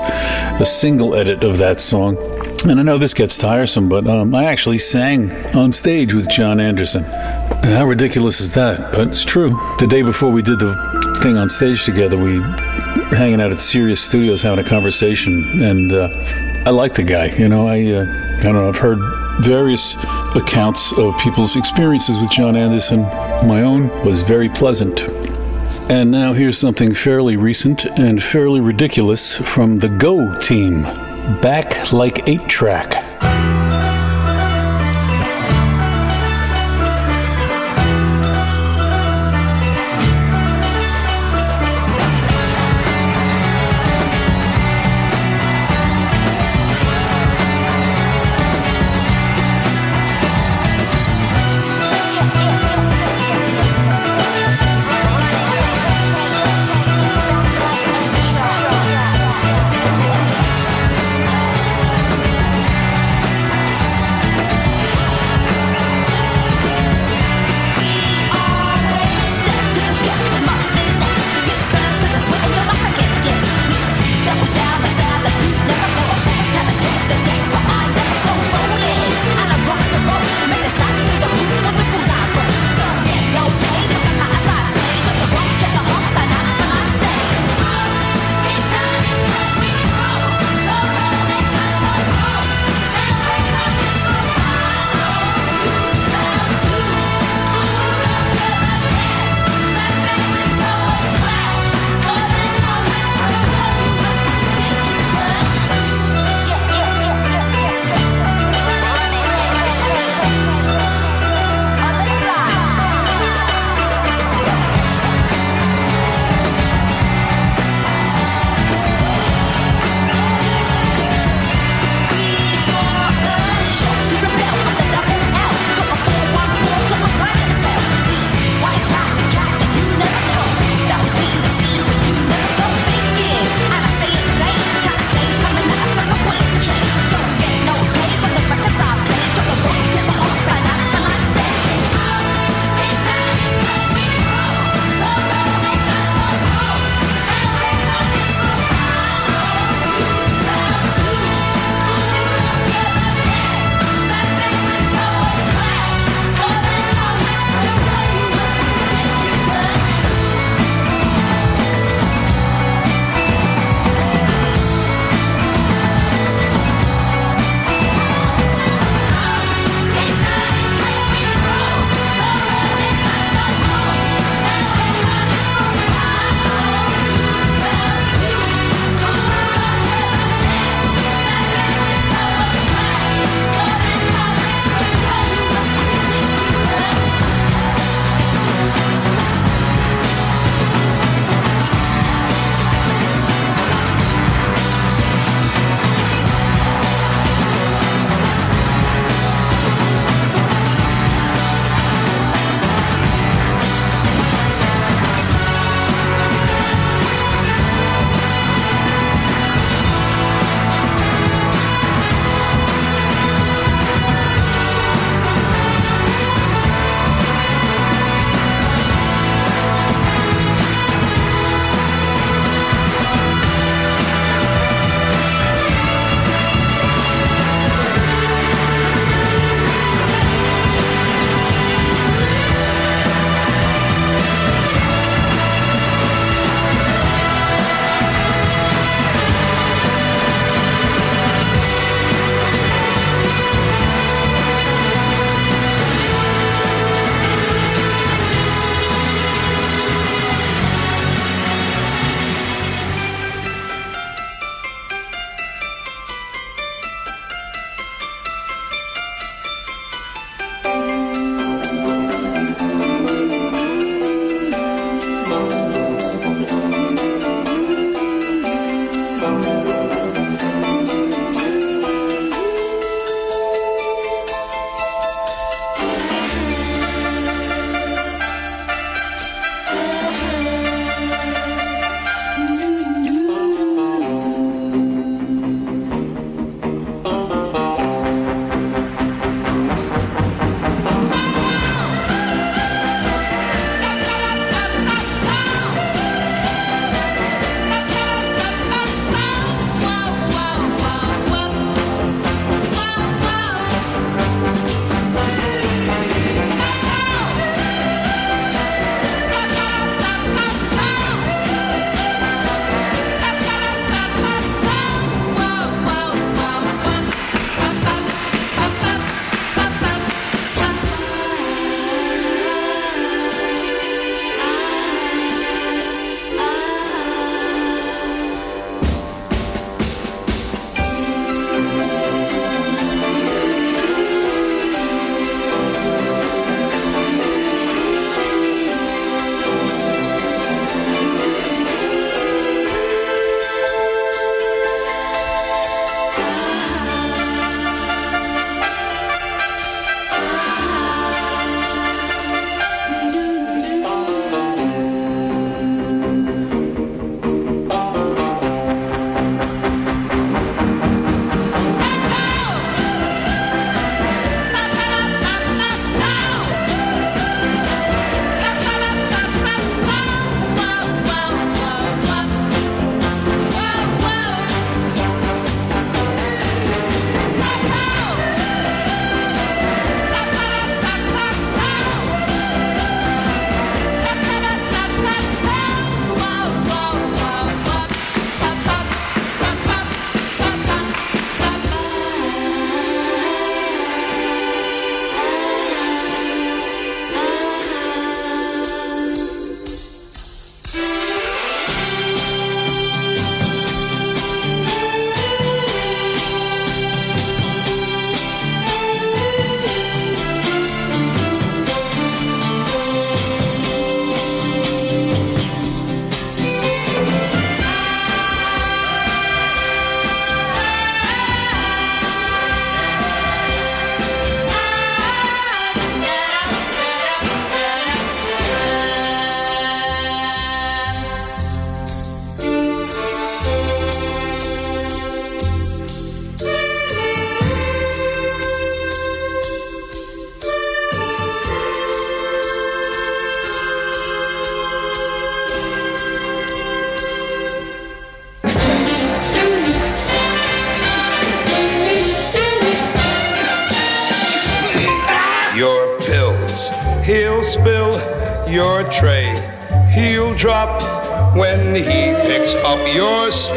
Speaker 2: a single edit of that song. And I know this gets tiresome, but um, I actually sang on stage with Jon Anderson. How ridiculous is that? But it's true. The day before we did the thing on stage together, we were hanging out at Sirius Studios having a conversation, and uh, I like the guy. You know, I uh, I don't know. I've heard various accounts of people's experiences with Jon Anderson. My own was very pleasant. And now here's something fairly recent and fairly ridiculous from the Go team. Back like 8 track.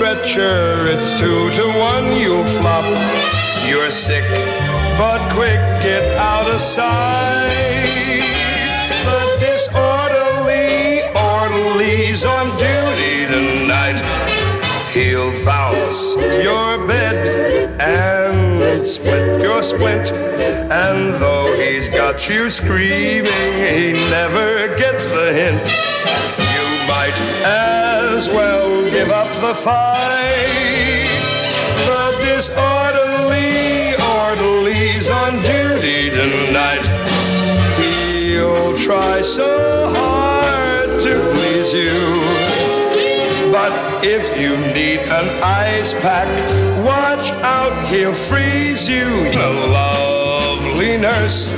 Speaker 9: Stretcher. It's two to one, you'll flop. You're sick, but quick, get out of sight. The disorderly orderly's on duty tonight. He'll bounce your bed and split your splint. And though he's got you screaming, he never gets the hint. You might as well give up the fight. The disorderly orderly's on duty tonight. He'll try so hard to please you. But if you need an ice pack, watch out, he'll freeze you. The lovely nurse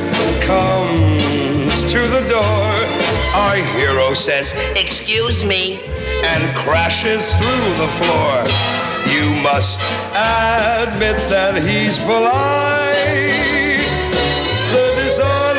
Speaker 9: comes to the door. Our hero says,
Speaker 6: Excuse me.
Speaker 9: And crashes through the floor. You must admit that he's polite. The disorderly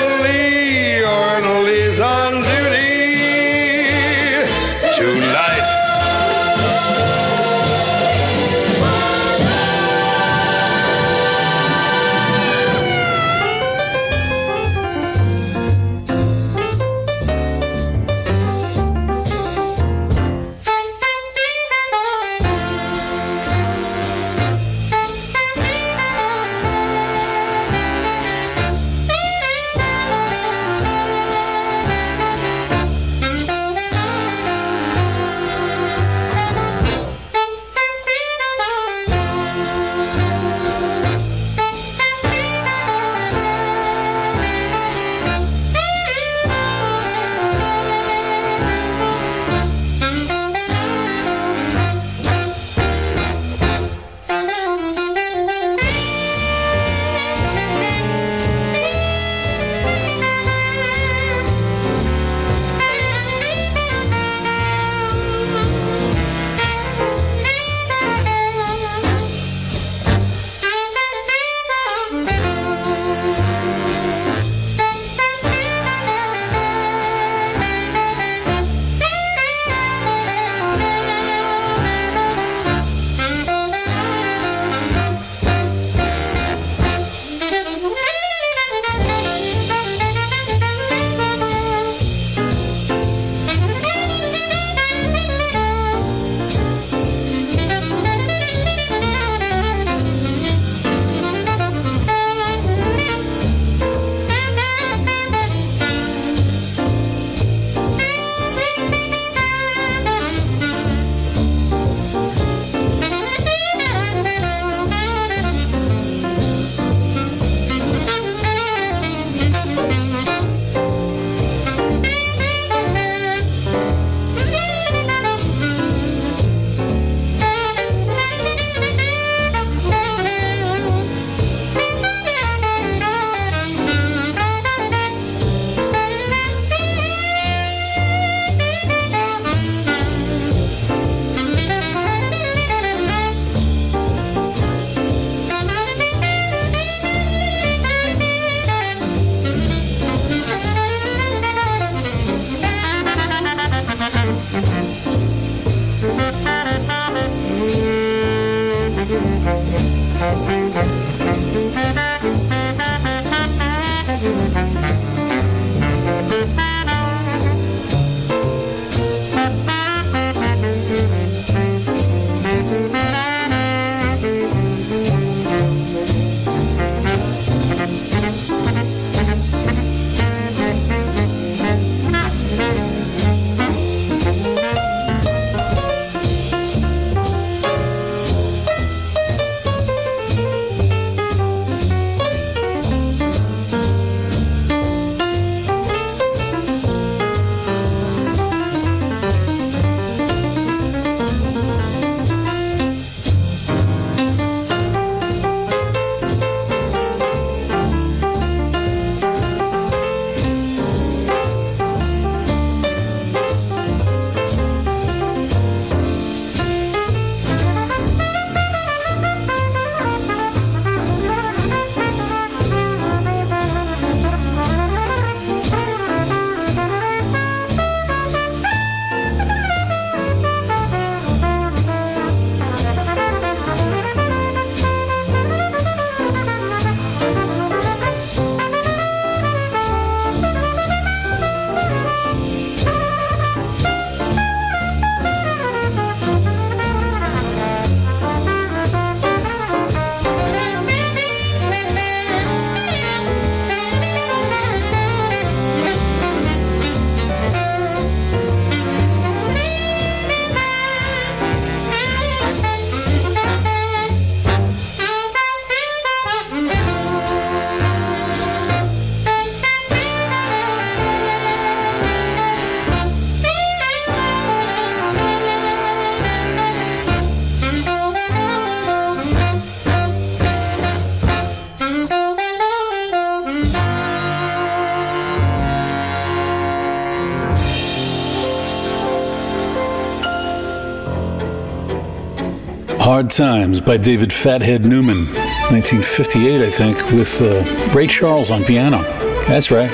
Speaker 2: Hard Times by David Fathead Newman, 1958, I think, with uh, Ray Charles on piano. That's right.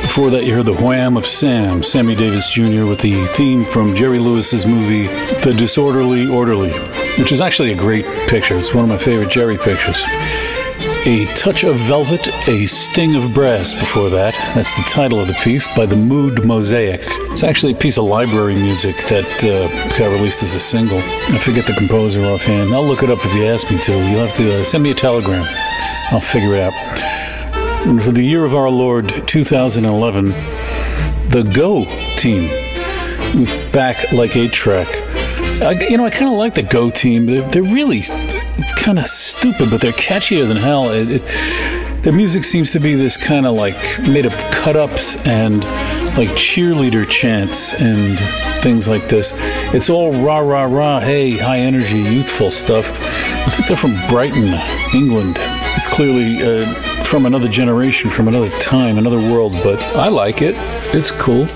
Speaker 2: Before that, you heard the Wham of Sam, Sammy Davis Jr., with the theme from Jerry Lewis's movie The Disorderly Orderly, which is actually a great picture. It's one of my favorite Jerry pictures. A Touch of Velvet, A Sting of Brass before that. That's the title of the piece by the Mood Mosaic. It's actually a piece of library music that uh, got released as a single. I forget the composer offhand. I'll look it up if you ask me to. You'll have to uh, send me a telegram. I'll figure it out. And for the year of our Lord 2011, the Go team back like a track. I, you know, I kind of like the Go team. They're, they're really kind of stupid, but they're catchier than hell. It, it, their music seems to be this kind of like made of cut ups and like cheerleader chants and things like this. It's all rah rah rah, hey, high energy, youthful stuff. I think they're from Brighton, England. It's clearly uh, from another generation, from another time, another world, but I like it. It's cool.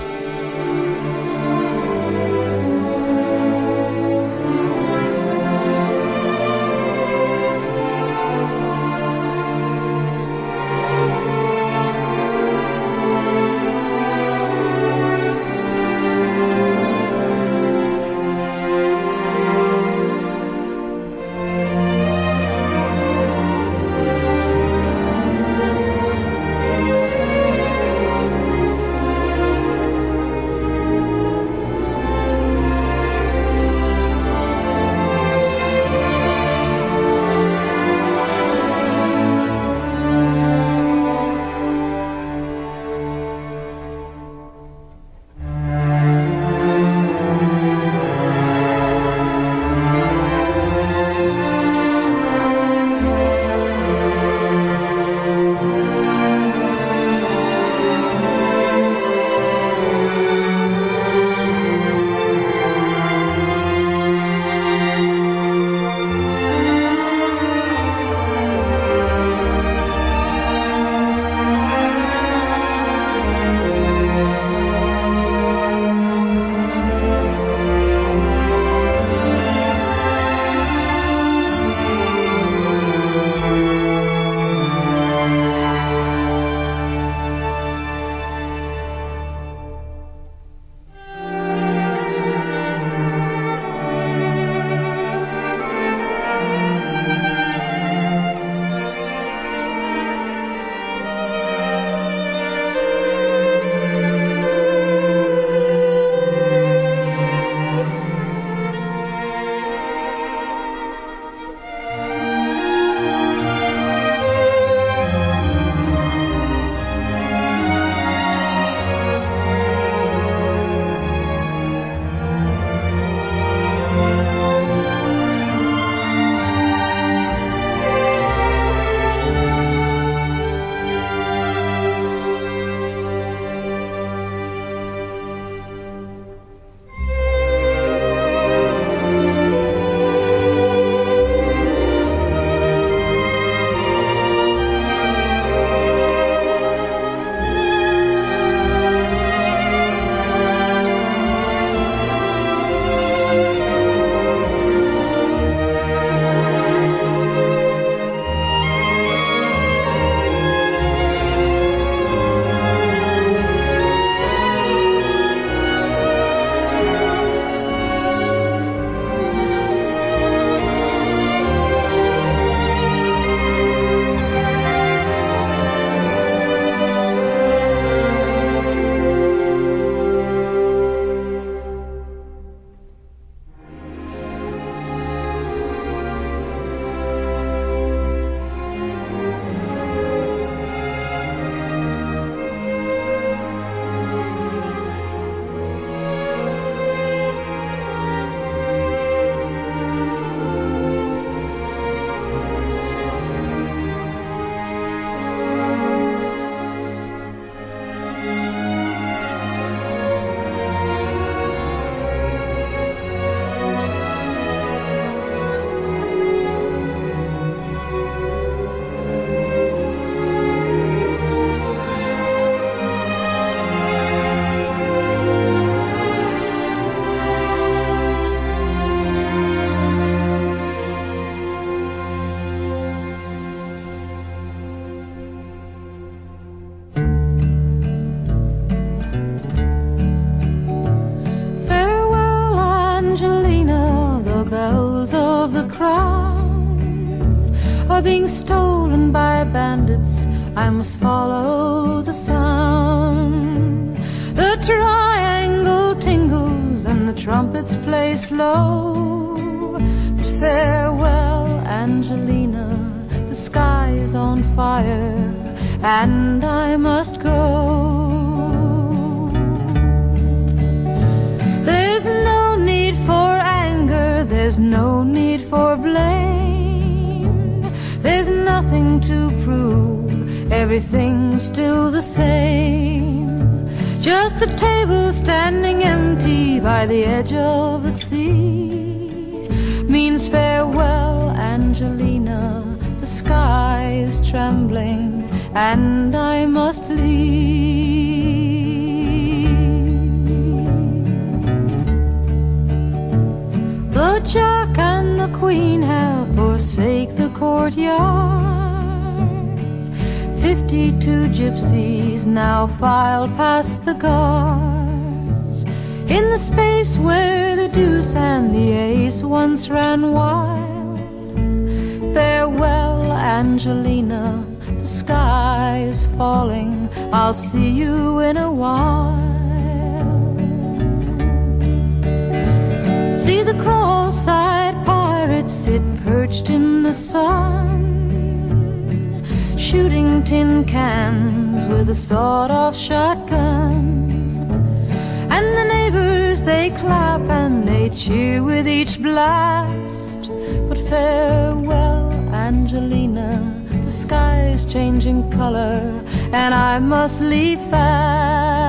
Speaker 10: Stolen by bandits, I must follow the sound. The triangle tingles and the trumpets play slow. But farewell, Angelina, the sky is on fire, and I must go. There's no need for anger, there's no need nothing to prove, everything's still the same. Just a table standing empty by the edge of the sea means farewell, Angelina. The sky is trembling, and I must leave. The jack and the queen have forsake the courtyard. Fifty-two gypsies now file past the guards. In the space where the deuce and the ace once ran wild. Farewell, Angelina, the sky is falling. I'll see you in a while. See the cross-eyed pirates sit perched in the sun, shooting tin cans with a sawed-off shotgun. And the neighbors they clap and they cheer with each blast. But farewell, Angelina, the sky's changing color, and I must leave fast.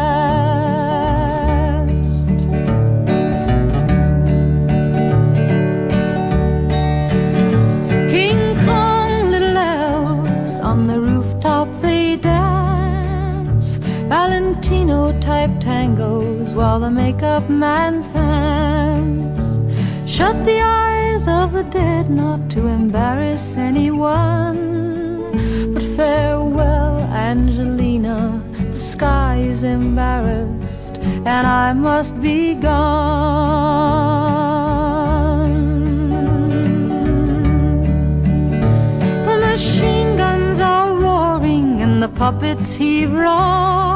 Speaker 10: Type tangos while the makeup man's hands shut the eyes of the dead not to embarrass anyone. But farewell, Angelina, the sky is embarrassed and I must be gone. The machine guns are roaring and the puppets heave rocks.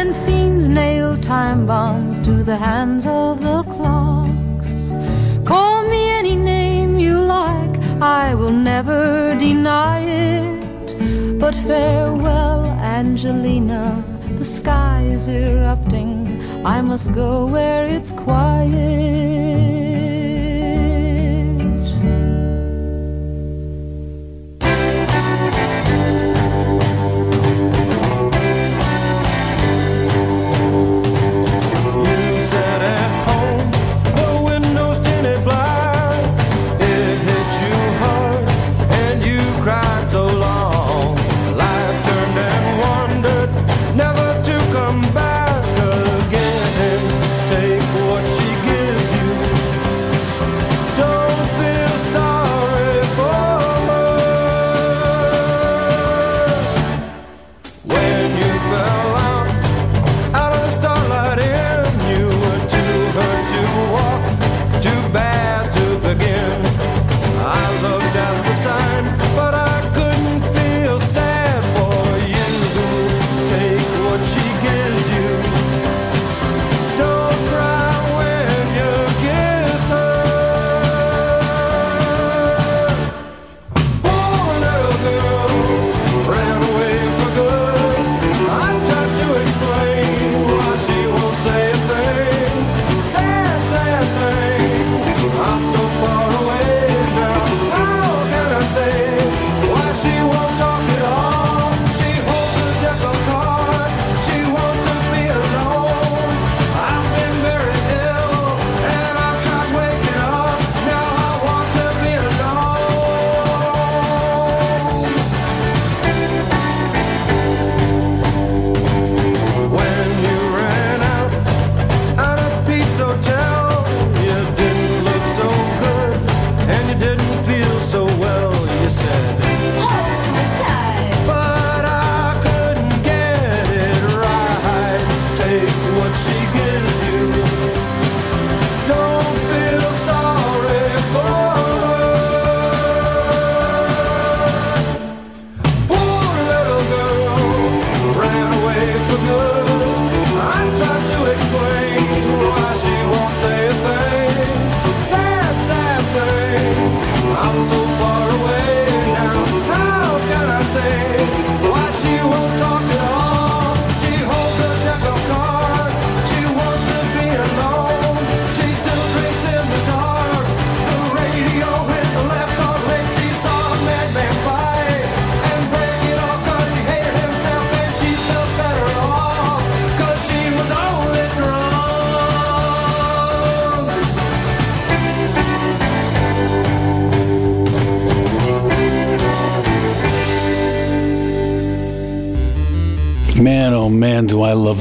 Speaker 10: And fiends nail time bombs to the hands of the clocks. Call me any name you like, I will never deny it. But farewell, Angelina, the sky is erupting. I must go where it's quiet.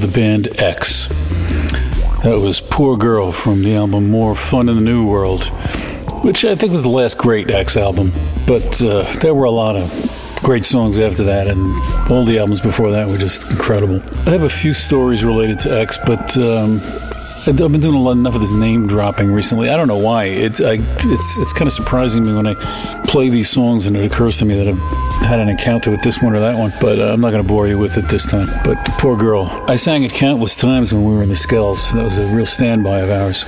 Speaker 1: The
Speaker 2: band X. That was Poor Girl from the album More Fun in the New World, which I think was the last great X album. But uh, there were a lot of great songs after that, and all the albums before that were just incredible. I have a few stories related to X, but um, I've been doing a lot enough of this name dropping recently. I don't know why. It's I, it's it's kind of surprising me when I play these songs and it occurs to me that I've had an encounter with this one or that one. But uh, I'm not going to bore you with it this time. But poor girl, I sang it countless times when we were in the Skells. That was a real standby of ours.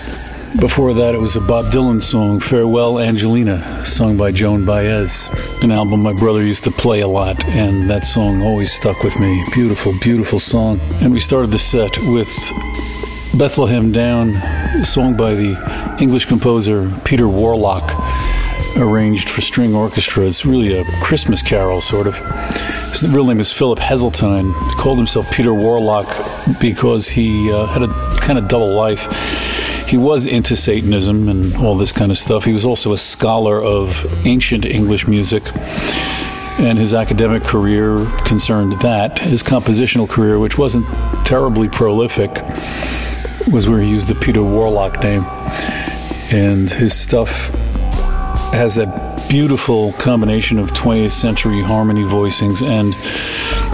Speaker 2: Before that, it was a Bob Dylan song, Farewell Angelina, sung by Joan Baez, an album my brother used to play a lot, and that song always stuck with me. Beautiful, beautiful song. And we started the set with Bethlehem Down, a song by the English composer Peter Warlock, arranged for string orchestra. It's really a Christmas carol, sort of. His real name is Philip Heseltine. He called himself Peter Warlock because he uh, had a kind of double life. He was into Satanism and all this kind of stuff. He was also a scholar of ancient English music and his academic career concerned that. His compositional career, which wasn't terribly prolific, was where he used the Peter Warlock name. And his stuff has that beautiful combination of 20th century harmony voicings and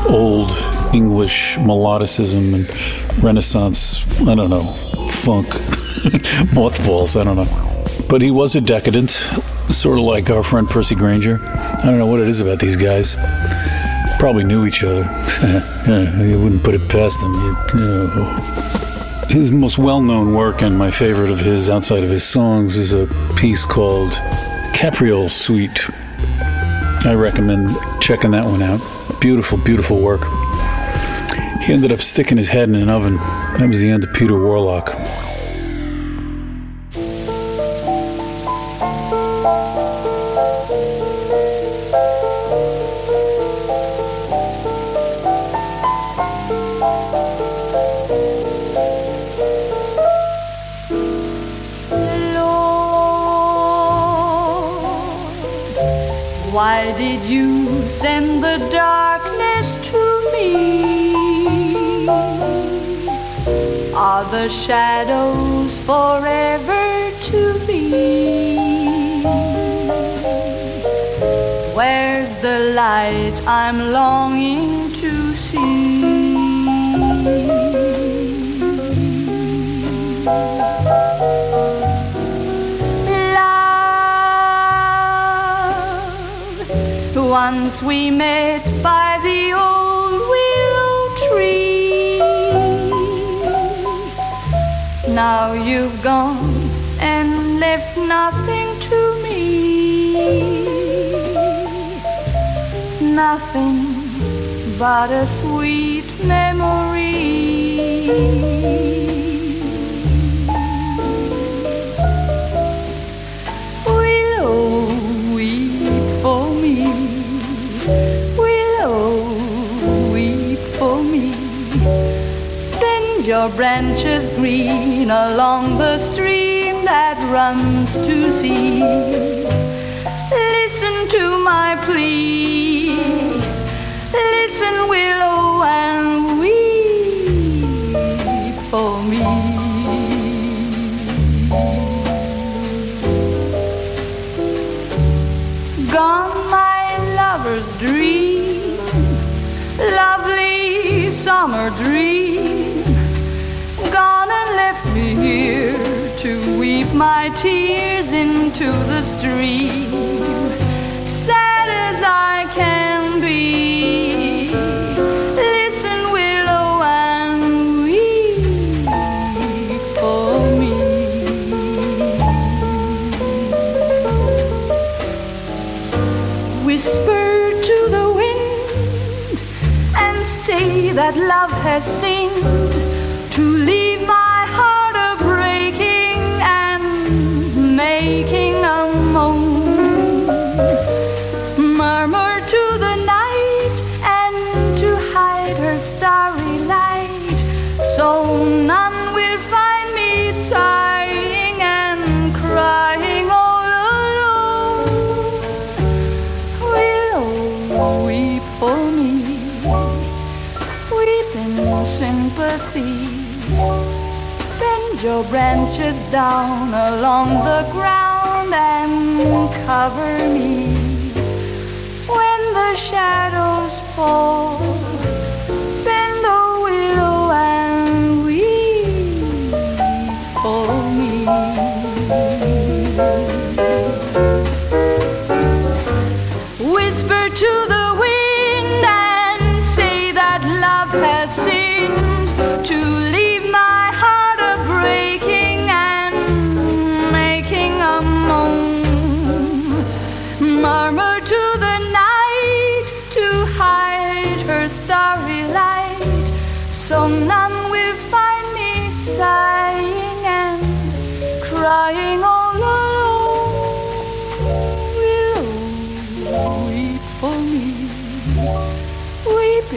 Speaker 2: old English melodicism and Renaissance, I don't know, funk, mothballs, I don't know. But he was a decadent, sort of like our friend Percy Grainger. I don't know what it is about these guys. Probably knew each other. you wouldn't put it past them. You know. His most well known work and my favorite of his outside of his songs is a piece called Capriole Suite. I recommend checking that one out. Beautiful, beautiful work. He ended up sticking his head in an oven. That was the end of Peter Warlock.
Speaker 10: The shadows forever to be? Where's the light I'm longing to see? Love, once we met by the old Now you've gone and left nothing to me. Nothing but a sweet memory. Your branches green along the stream that runs to sea. Listen to my plea. Listen, willow, and my tears into the stream. Sad as I can be. Listen, willow, and weep for me. Whisper to the wind and say that love has sinned down along the ground and cover me when the shadows fall.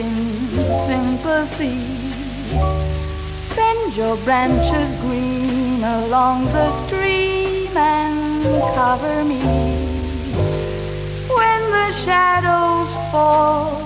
Speaker 10: in sympathy. Bend your branches green along the stream and cover me. When the shadows fall,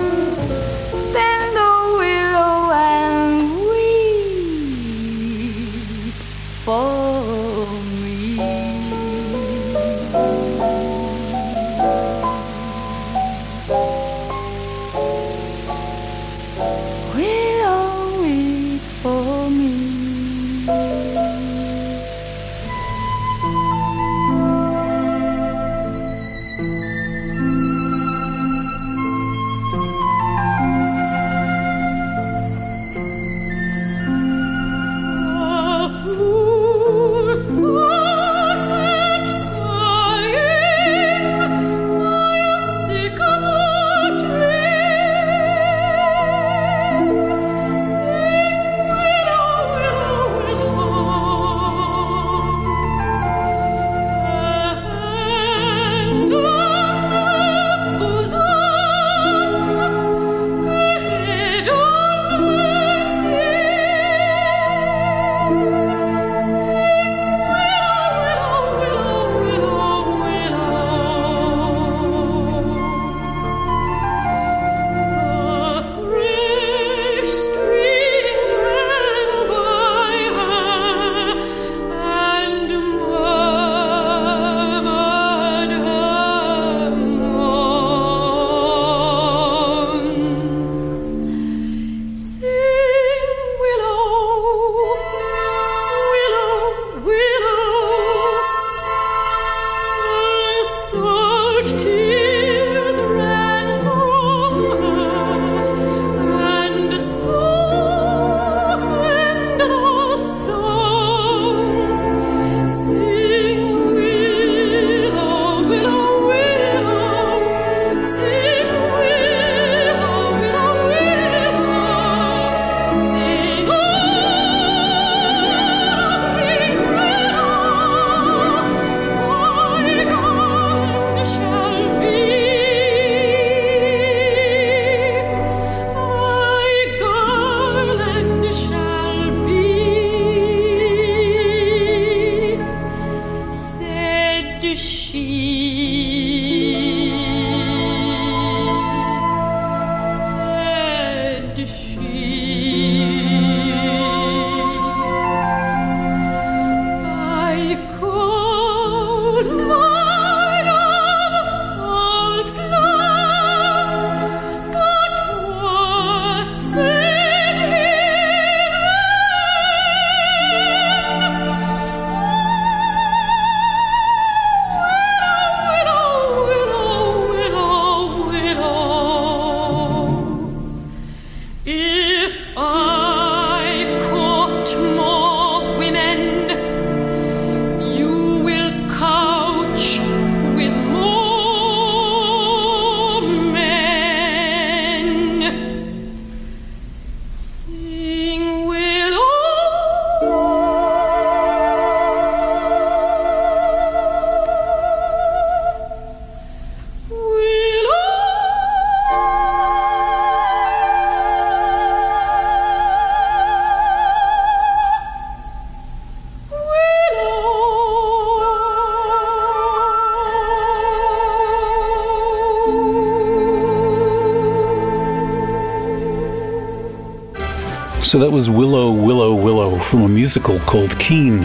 Speaker 2: So that was Willow, Willow, Willow from a musical called Kean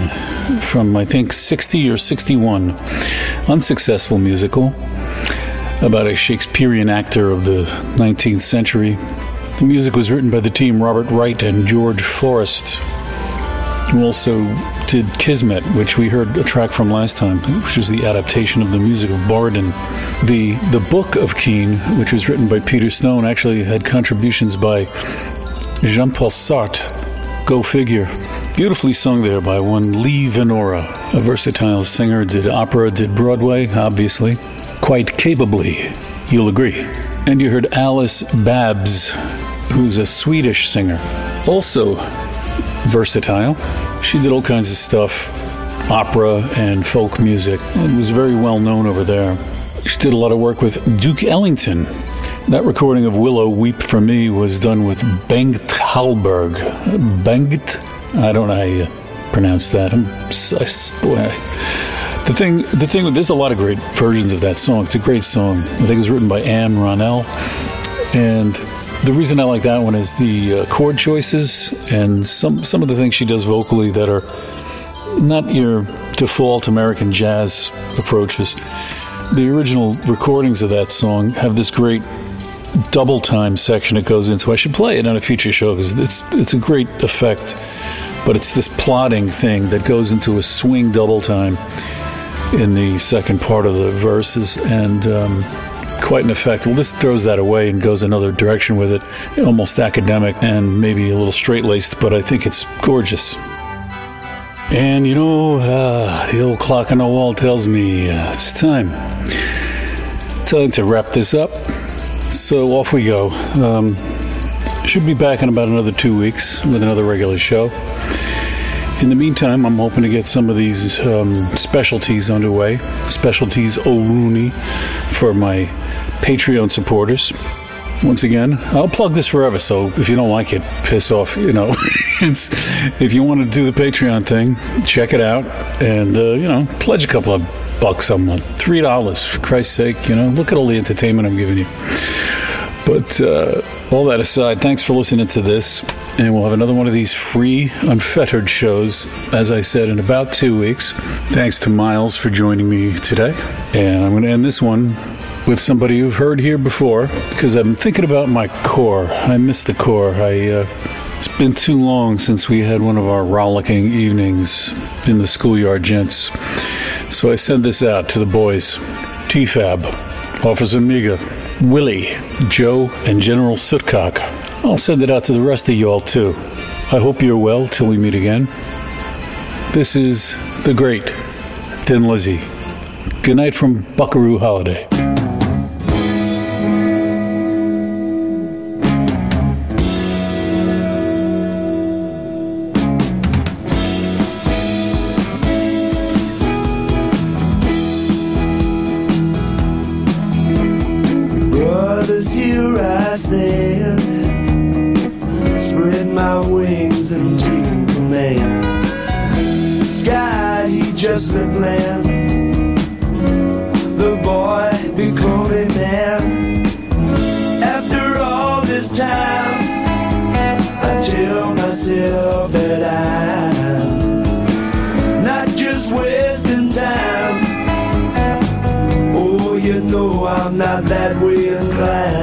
Speaker 2: from, I think, 60 or 61. Unsuccessful musical about a Shakespearean actor of the 19th century. The music was written by the team Robert Wright and George Forrest, who also did Kismet, which we heard a track from last time, which was the adaptation of the music of Borodin. The the book of Kean, which was written by Peter Stone, actually had contributions by Jean-Paul Sartre. Go figure. Beautifully sung there by one Lee Venora, a versatile singer, did opera, did Broadway, obviously, quite capably, you'll agree. And you heard Alice Babs, who's a Swedish singer, also versatile. She did all kinds of stuff, opera and folk music, and was very well known over there. She did a lot of work with Duke Ellington. That recording of Willow Weep for Me was done with Bengt Hallberg. Bengt? I don't know how you pronounce that. I'm, I, boy, I, the thing, the thing, there's a lot of great versions of that song. It's a great song. I think it was written by Anne Ronell, and the reason I like that one is the uh, chord choices and some some of the things she does vocally that are not your default American jazz approaches. The original recordings of that song have this great double time section it goes into. I should play it on a future show because it's it's a great effect. But it's this plotting thing that goes into a swing double time in the second part of the verses and. Um, quite an effect. Well, this throws that away and goes another direction with it, almost academic and maybe a little straight laced, but I think it's gorgeous. And you know, uh, the old clock on the wall tells me uh, it's time. Time to wrap this up. So off we go. Um, should be back in about another two weeks with another regular show. In the meantime, I'm hoping to get some of these um, specialties underway. Specialties O'Rooney for my Patreon supporters. Once again, I'll plug this forever, so if you don't like it, piss off. You know, if you want to do the Patreon thing, check it out and, uh, you know, pledge a couple of bucks a month. Three dollars, for Christ's sake, you know, look at all the entertainment I'm giving you. But uh, all that aside, thanks for listening to this. And we'll have another one of these free, unfettered shows, as I said, in about two weeks. Thanks to Miles for joining me today. And I'm going to end this one with somebody you've heard here before because I'm thinking about my core. I miss the core. I. Uh, it's been too long since we had one of our rollicking evenings in the schoolyard, gents. So I send this out to the boys T-Fab, Officer Miga, Willie, Joe, and General Sootcock. I'll send it out to the rest of y'all too. I hope you're well till we meet again. This is the great Thin Lizzy. Good night from Buckaroo Holiday.
Speaker 1: I'm not that way inclined.